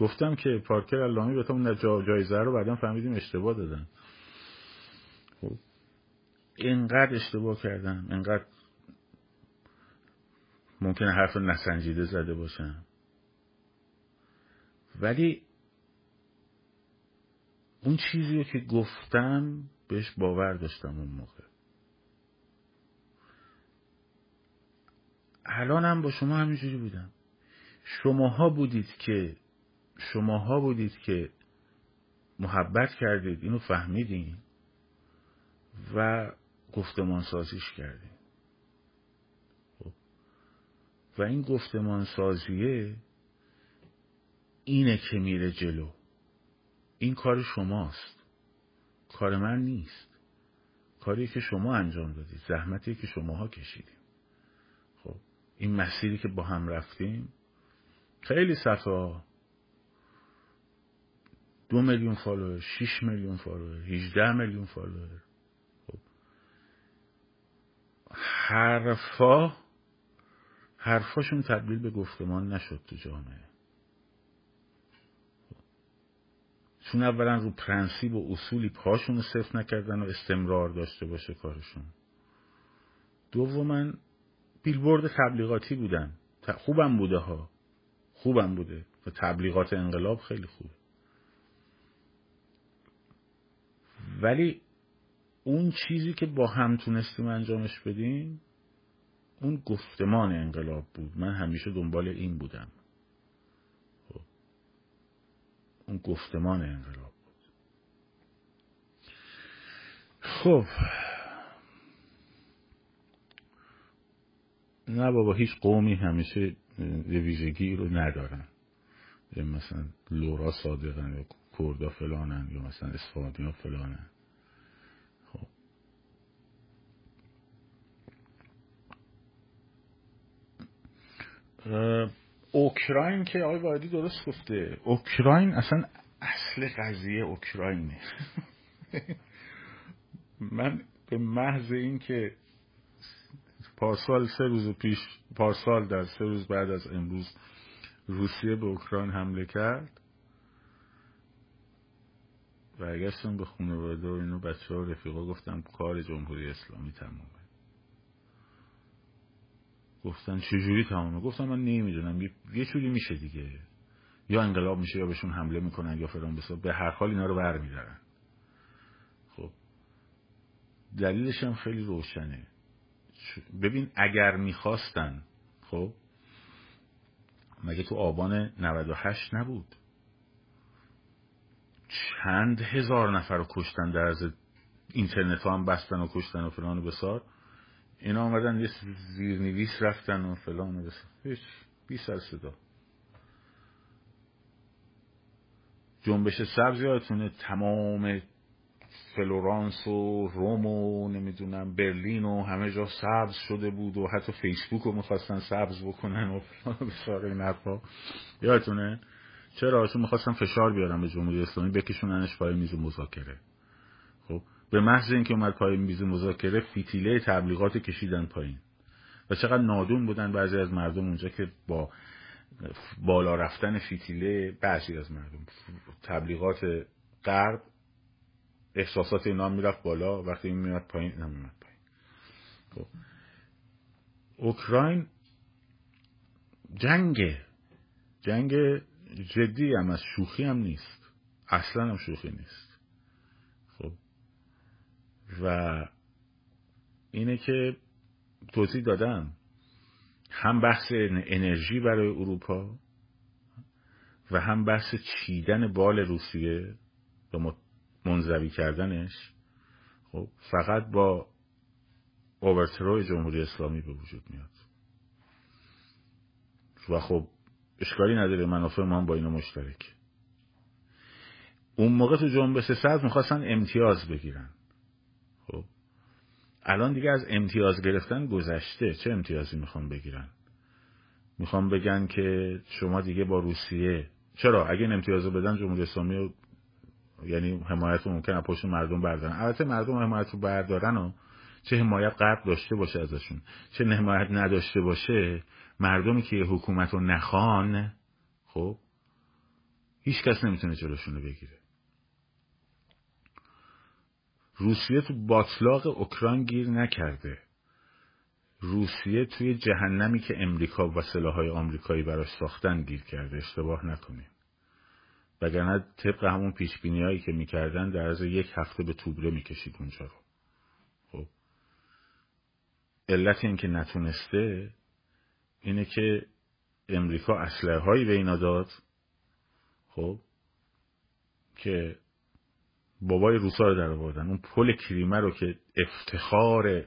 Speaker 1: گفتم که پارکر الامی به اون جایزه رو بعدا فهمیدیم اشتباه دادن. خب. اشتباه کردم. اینقدر ممکنه حرف نسنجیده زده باشم. ولی اون چیزی رو که گفتم بهش باور داشتم اون موقع. الانم با شما همینجوری بودم. شماها بودید که شماها بودید که محبت کردید اینو فهمیدین و گفتمان سازیش کردیم خب. و این گفتمان سازیه اینه که میره جلو. این کار شماست. کار من نیست. کاری که شما انجام دادید. زحمتی که شماها کشیدیم. خب این مسیری که با هم رفتیم خیلی صفحه دو میلیون follower شیش میلیون follower هیچده میلیون follower. خب. حرفا حرفاشون تبدیل به گفتمان نشد تو جامعه. چون اولا رو پرنسیب و اصولی پاشون رو صفر نکردن و استمرار داشته باشه کارشون. دوما بیلبورد تبلیغاتی بودن. خوبم بوده ها. خوبم بوده. و تبلیغات انقلاب خیلی خوب ولی اون چیزی که با هم تونستیم انجامش بدیم اون گفتمان انقلاب بود. من همیشه دنبال این بودم. اون گفتمان انقلاب بود. خب. نه بابا هیچ قومی همیشه یه ویژگی رو ندارن. مثلا لورا صادقن یا کردا فلانن یا مثلا ها فلانن. خب. اوکراین که آقای وادی درست گفته. اوکراین اصلا اصل قضیه اوکراینه. من به محض این که پارسال سه روز پیش پارسال در سه روز بعد از امروز روسیه به اوکراین حمله کرد برگشتم به خانواده و اینو بچه ها رفیقا گفتم کار جمهوری اسلامی تمومه. گفتن چجوری تمومه؟ گفتم من نمی‌دونم. یه جوری میشه دیگه. یا انقلاب میشه یا بهشون حمله می‌کنن یا فلان بسا. به هر حال اینا رو برمیدارن خب. دلیلش هم خیلی روشنه. ببین اگر می‌خواستن خب مگه تو آبان 98 نبود؟ چند هزار نفر رو کشتن در از اینترنت ها هم بستن و کشتن و فلان و بسار. اینا آمدن یه زیرنویس رفتن و فلان و هیچ بی سر صدا. جنبش سبز یادتونه؟ تمام فلورانس و روم و نمی‌دونم برلین و همه جا سبز شده بود و حتی فیسبوک رو می‌خواستن سبز بکنن و بسار این حرفا. یادتونه؟ چرا؟ چون می‌خواستن فشار بیارن به جمهوری اسلامی بکشوننش پای میز مذاکره. خب؟ به محض اینکه اومد پای میز مذاکره فیتیله تبلیغات کشیدن پایین. و چقدر نادون بودن بعضی از مردم اونجا که با بالا رفتن فیتیله بعضی از مردم. تبلیغات غرب احساسات اینا می‌رفت بالا وقتی این میاد پایین نمیاد پایین. خب. اوکراین جنگ جنگ جدی هم از شوخی هم نیست. اصلا هم شوخی نیست. و اینه که توضیح دادم. هم بحث انرژی برای اروپا و هم بحث چیدن بال روسیه و منظوی کردنش. خب فقط با اوورترو جمهوری اسلامی به وجود میاد. و خب اشکالی نداره. منافع ما هم با اینا مشترک اون موقع تو جنبش سبز می‌خواستن امتیاز بگیرن. الان دیگه از امتیاز گرفتن گذشته. چه امتیازی می‌خوان بگیرن؟ می‌خوان بگن که شما دیگه با روسیه چرا؟ اگه این امتیاز بدن جمهوری اسلامی یعنی حمایت ممکن پشت مردم بردارن. البته مردم حمایت رو بردارن و چه حمایت قرب داشته باشه ازشون. چه حمایت نداشته باشه مردمی که حکومت رو نخوان خب هیچ کس نمی‌تونه جلوشون رو بگیره. روسیه تو باطلاق اوکراین گیر نکرده. روسیه توی جهنمی که امریکا و سلاحهای آمریکایی براش ساختن گیر کرده. اشتباه نکنیم. وگرنه طبق همون پیش هایی که می‌کردن در از یک هفته به توبره می‌کشید اونجا رو. خب. علت این که نتونسته اینه که امریکا اسلحه هایی به اینا داد. خب. که بابای روسا رو در آوردن. اون پل کریمه رو که افتخار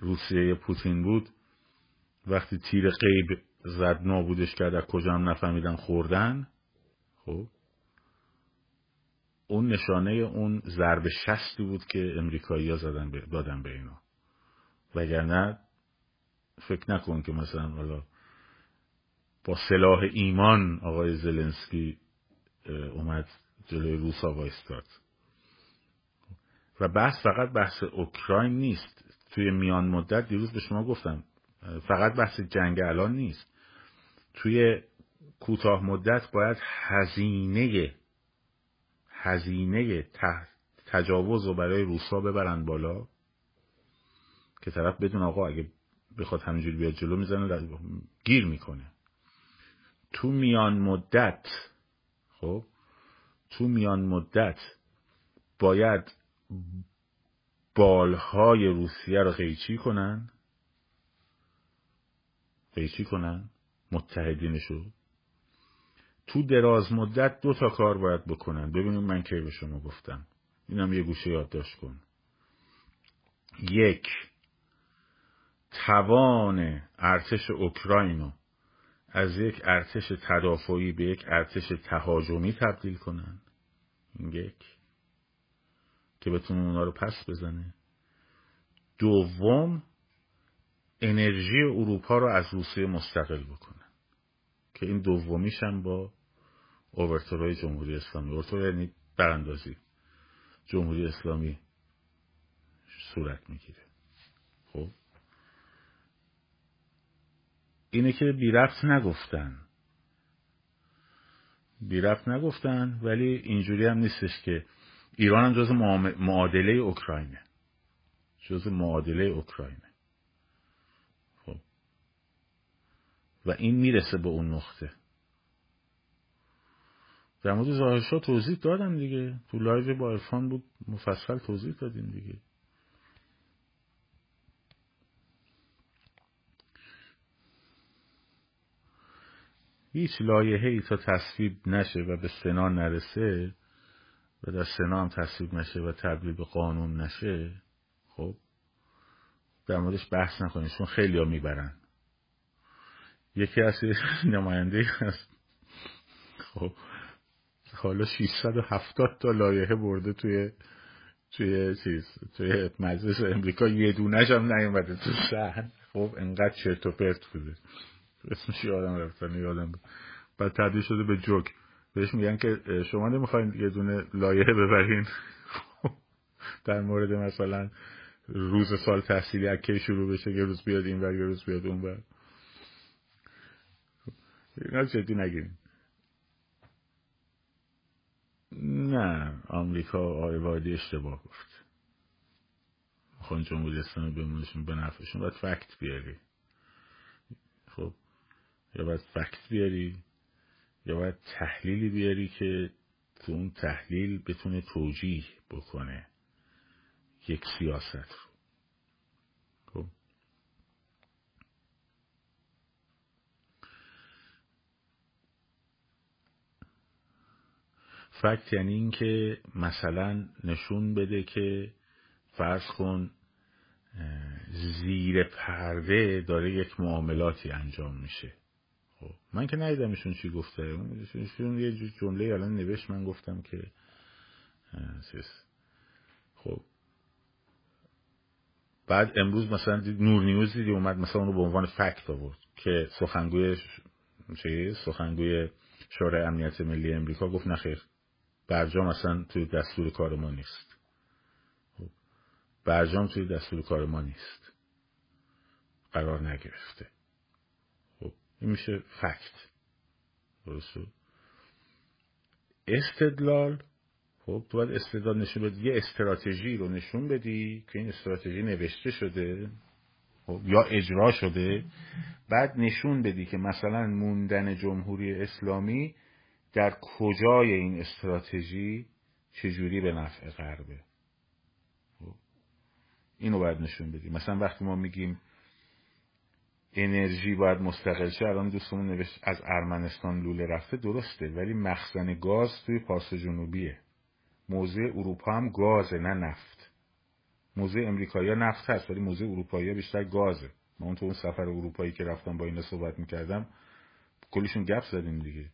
Speaker 1: روسیه پوتین بود وقتی تیر قیب زد نابودش کرد از کجا هم نفهمیدن خوردن خب اون نشانه اون ضرب شستی بود که امریکایی ها زدن دادن به اینا. وگرنه فکر نکن که مثلا حالا با سلاح ایمان آقای زلنسکی اومد جلوی روسا وایستاد. و بحث فقط بحث اوکراین نیست. توی میان مدت دیروز به شما گفتم فقط بحث جنگ الان نیست. توی کوتاه مدت باید هزینه هزینه تجاوز رو برای روسا ببرن بالا. که طرف بدون آقا اگه بخواد همینجوری بیاد جلو می‌زنه گیر می‌کنه. تو میان مدت خب تو میان مدت باید بالهای روسیه رو قیچی کنن؟ قیچی کنن؟ متحدینشو؟ تو دراز مدت دو تا کار باید بکنن. ببینید من کی به شما گفتم. اینم یه گوشه یادداشت کن. یک توان ارتش اوکراین از یک ارتش تدافعی به یک ارتش تهاجمی تبدیل کنن. این یک. که بتونه اونا رو پس بزنه. دوم انرژی اروپا رو از روسیه مستقل بکنن که این دومیش هم با اوورتورای جمهوری اسلامی. اوورتور یعنی براندازی. جمهوری اسلامی صورت می‌گیره. خب؟ اینه که بی رفت نگفتن. بی رفت نگفتن ولی اینجوری هم نیستش که ایران هم جز معادله اوکراینه. جز معادله اوکراینه. خب. و این می‌رسه به اون نقطه. در مورد ظاهرشاه توضیح دادم دیگه. تو live با عرفان بود. مفصل توضیح دادیم دیگه. هیچ لایحه ای تا تصویب نشه و به سنا نرسه و در سنا هم تصویب نشه و تبدیل به قانون نشه خب؟ در موردش بحث نکنید چون خیلی ها می‌برن. یکی از نماینده هست. خب؟ حالا 670 تا لایحه برده توی توی چیز توی مجلس امریکا. یه دونش هم نیومده تو شهر. خب؟ انقدر چرت و پرت بوده. اسمش یادم رفتن یادم بعد تبدیل شده به جوک. بهش میگن که شما نمی‌خواین یه دونه لایحه ببرین. در مورد مثلا روز سال تحصیلی اکی شروع بشه یه روز بیاد این ور یه روز بیاد اون ور. اینا جدی نگیرین. نه آمریکا آقای وادی اشتباه گفت. خون جمهوری اسلامی بمونشون به نفعشون باید فکت بیاری. خب یا باید فکت بیاری؟ یا باید تحلیلی بیاری که تو اون تحلیل بتونه توجیه بکنه یک سیاست رو. خب؟ فکت یعنی اینکه مثلا نشون بده که فرض کن زیر پرده داره یک معاملاتی انجام میشه. خب. من که ندیدم ایشون چی گفته. ایشون یه جمله الان نوشت من گفتم که خب. بعد امروز مثلا نور نیوز دیدی اومد مثلا اونو به عنوان فکت آورد که سخنگوی سخنگوی شورای امنیت ملی امریکا. گفت نخیر برجام اصلا توی دستور کار ما نیست. خب، برجام توی دستور کار ما نیست. قرار نگرفته. این میشه فکت. درست استدلال خب تو باید استدلال نشون بدی. یه استراتژی رو نشون بدی که این استراتژی نوشته شده خب یا اجرا شده. بعد نشون بدی که مثلا موندن جمهوری اسلامی در کجای این استراتژی چجوری به نفع غربه. خب، اینو باید نشون بدیم مثلا وقتی ما میگیم انرژی باید مستقل شه. الان دوستمون نوشت از ارمنستان لوله رفته. درسته ولی مخزن گاز توی پارس جنوبیه. موضع اروپا هم گازه نه نفت. موضع امریکایی نفت هست ولی موضع اروپایی بیشتر گازه. اون تو اون سفر اروپایی که رفتم با اینا صحبت می‌کردم کلیشون گپ زدیم دیگه.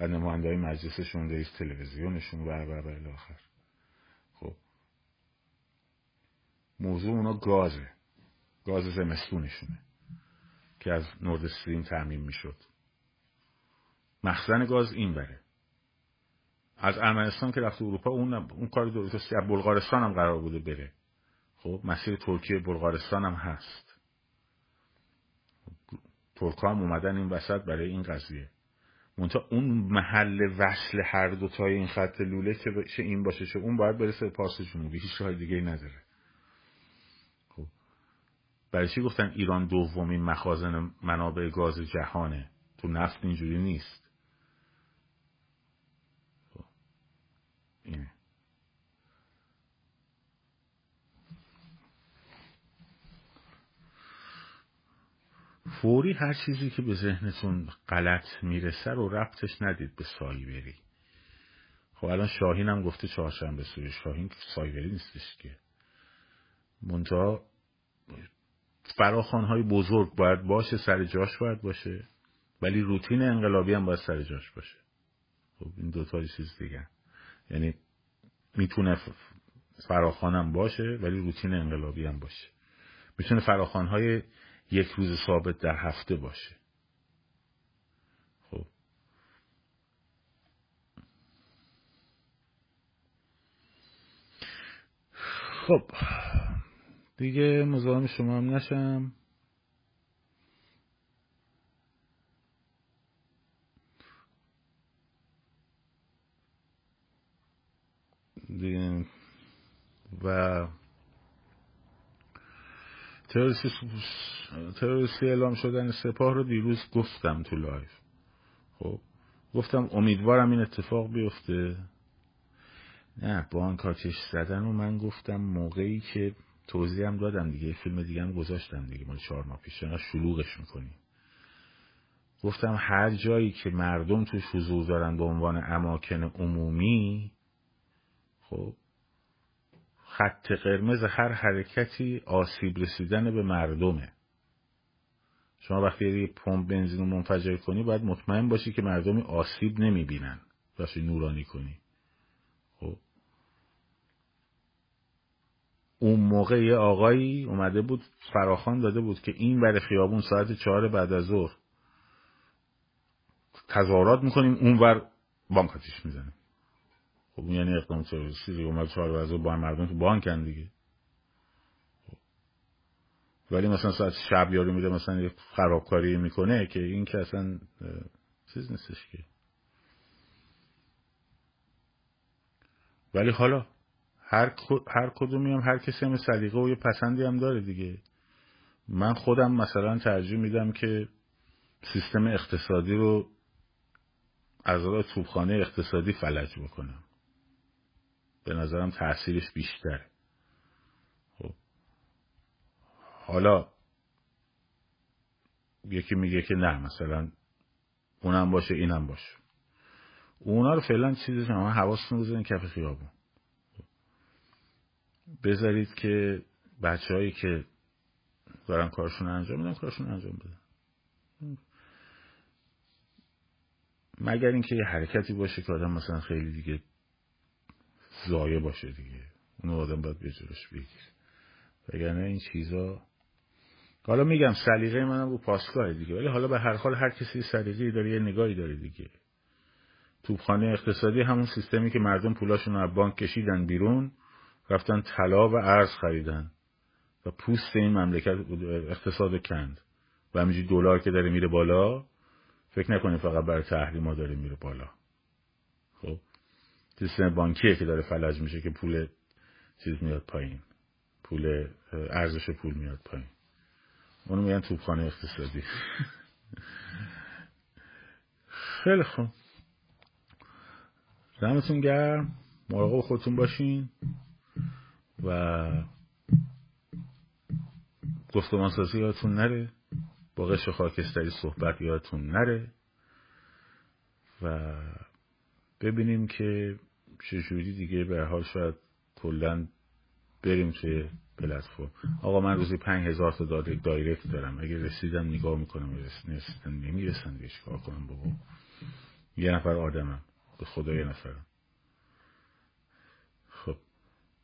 Speaker 1: و نماینده های مجلسشون رئیس تلویزیونشون و و و آخر. خب. موضوع اونا گازه. گاز زمستونشونه. که از نورد استریم تعمین می‌شد. مخزن گاز این بره از ارمنستان که رفت اروپا اون اون کار درستی از بلغارستان هم قرار بوده بره. خب مسیر ترکیه بلغارستان هم هست. ترک هم اومدن این وسط برای این قضیه. منتها اون محل وصل هر دو تای این خط لوله چه این باشه چه اون باید برسه پارس جنوبی. هیچ راه دیگه نداره. برای چی گفتن ایران دومین مخازن منابع گاز جهانه؟ تو نفت اینجوری نیست. خب. اینه. فوری هر چیزی که به ذهنتون غلط می‌رسه رو ربطش ندید به سایبری. خب الان شاهین هم گفته چهارشنبه سوی شاهین سایبری نیستش که. منتها فراخانهای بزرگ باید باشه سر جاش باید باشه. ولی روتین انقلابی هم باید سر جاش باشه. خب این دوتا چیز دیگه. یعنی می‌تونه فراخانم باشه ولی روتین انقلابی هم باشه. می‌تونه فراخانهای یک روز ثابت در هفته باشه. خب. خب. دیگه مزاحم شما هم نشم. دیگه و تروریستی اعلام شدن سپاه رو دیروز گفتم تو live. خب گفتم امیدوارم این اتفاق بیفته. نه بانک آتش زدن و من گفتم موقعی که توضیح هم دادم دیگه فیلم دیگه هم گذاشتم دیگه مال چهار ماه پیش شلوغش می‌کنی. گفتم هر جایی که مردم توش حضور دارن به عنوان اماکن عمومی خب خط قرمز هر حرکتی آسیب رسیدن به مردمه. شما وقتی یه پمپ بنزین رو منفجر کنی باید مطمئن باشی که مردمی آسیب نمی‌بینن. وقتی نورانی کنی خب اون موقع یه آقایی اومده بود فراخان داده بود که این بر خیابون ساعت چهار بعد از ظهر. تظاهرات می‌کنیم اون بر بانک آتیش می‌زنیم خب اون یعنی اقدام تروریستی دیگه. اومد چهار بعد از با مردم تو بانکن دیگه. خب. ولی مثلا ساعت شب یارو میده مثلا یه خرابکاری می‌کنه که این که اصلا چیز نیستش که. ولی حالا هر, هر کدومی هم هر کسی هم سلیقه و یه پسندی هم داره دیگه. من خودم مثلا ترجیح میدم که سیستم اقتصادی رو از توبخانه اقتصادی فلج بکنم. به نظرم تاثیرش بیشتره خب. حالا یکی میگه که نه مثلا اونم باشه اینم باشه. اونا رو فعلا چیزی شما حواستون بزنین کف خیابون. بذارید که بچه هایی که دارن کارشون انجام میدن کارشون انجام بدن. مگر اینکه یه حرکتی باشه که آدم مثلا خیلی دیگه زایه باشه دیگه. اون آدم باید به جلوش بگیر وگرنه این چیزا حالا میگم سلیقه منم رو پاسگاه دیگه. ولی حالا به هر حال هر کسی سلیقه‌ای داره یه نگاهی داره دیگه. توپخانه اقتصادی همون سیستمی که مردم پولاشون از بانک کشیدن بیرون رفتن طلا و ارز خریدن و پوست این مملکت اقتصاد کند. و همینجوری دلار که داره میره بالا فکر نکنید فقط برای تحریما داره میره بالا. خب؟ سیستم بانکیه که داره فلج میشه که پول چیز میاد پایین. پول ارزش پول میاد پایین. اونو میگن توپخانه اقتصادی. خیلی خوب. دمتون گرم. مراقب خودتون باشین. و گفتمان سازی یادتون نره با قش خاکستری صحبت یادتون نره و ببینیم که چجوری دیگه به حال شاید کلا بریم توی پلتفرم. آقا من روزی پنج هزار تا دایرکت دارم. اگه رسیدم نگاه می‌کنم رسیدن نمی‌رسن دیگه چیکار کنم بابا؟ یه نفر آدمم به خدا یه نفرم خب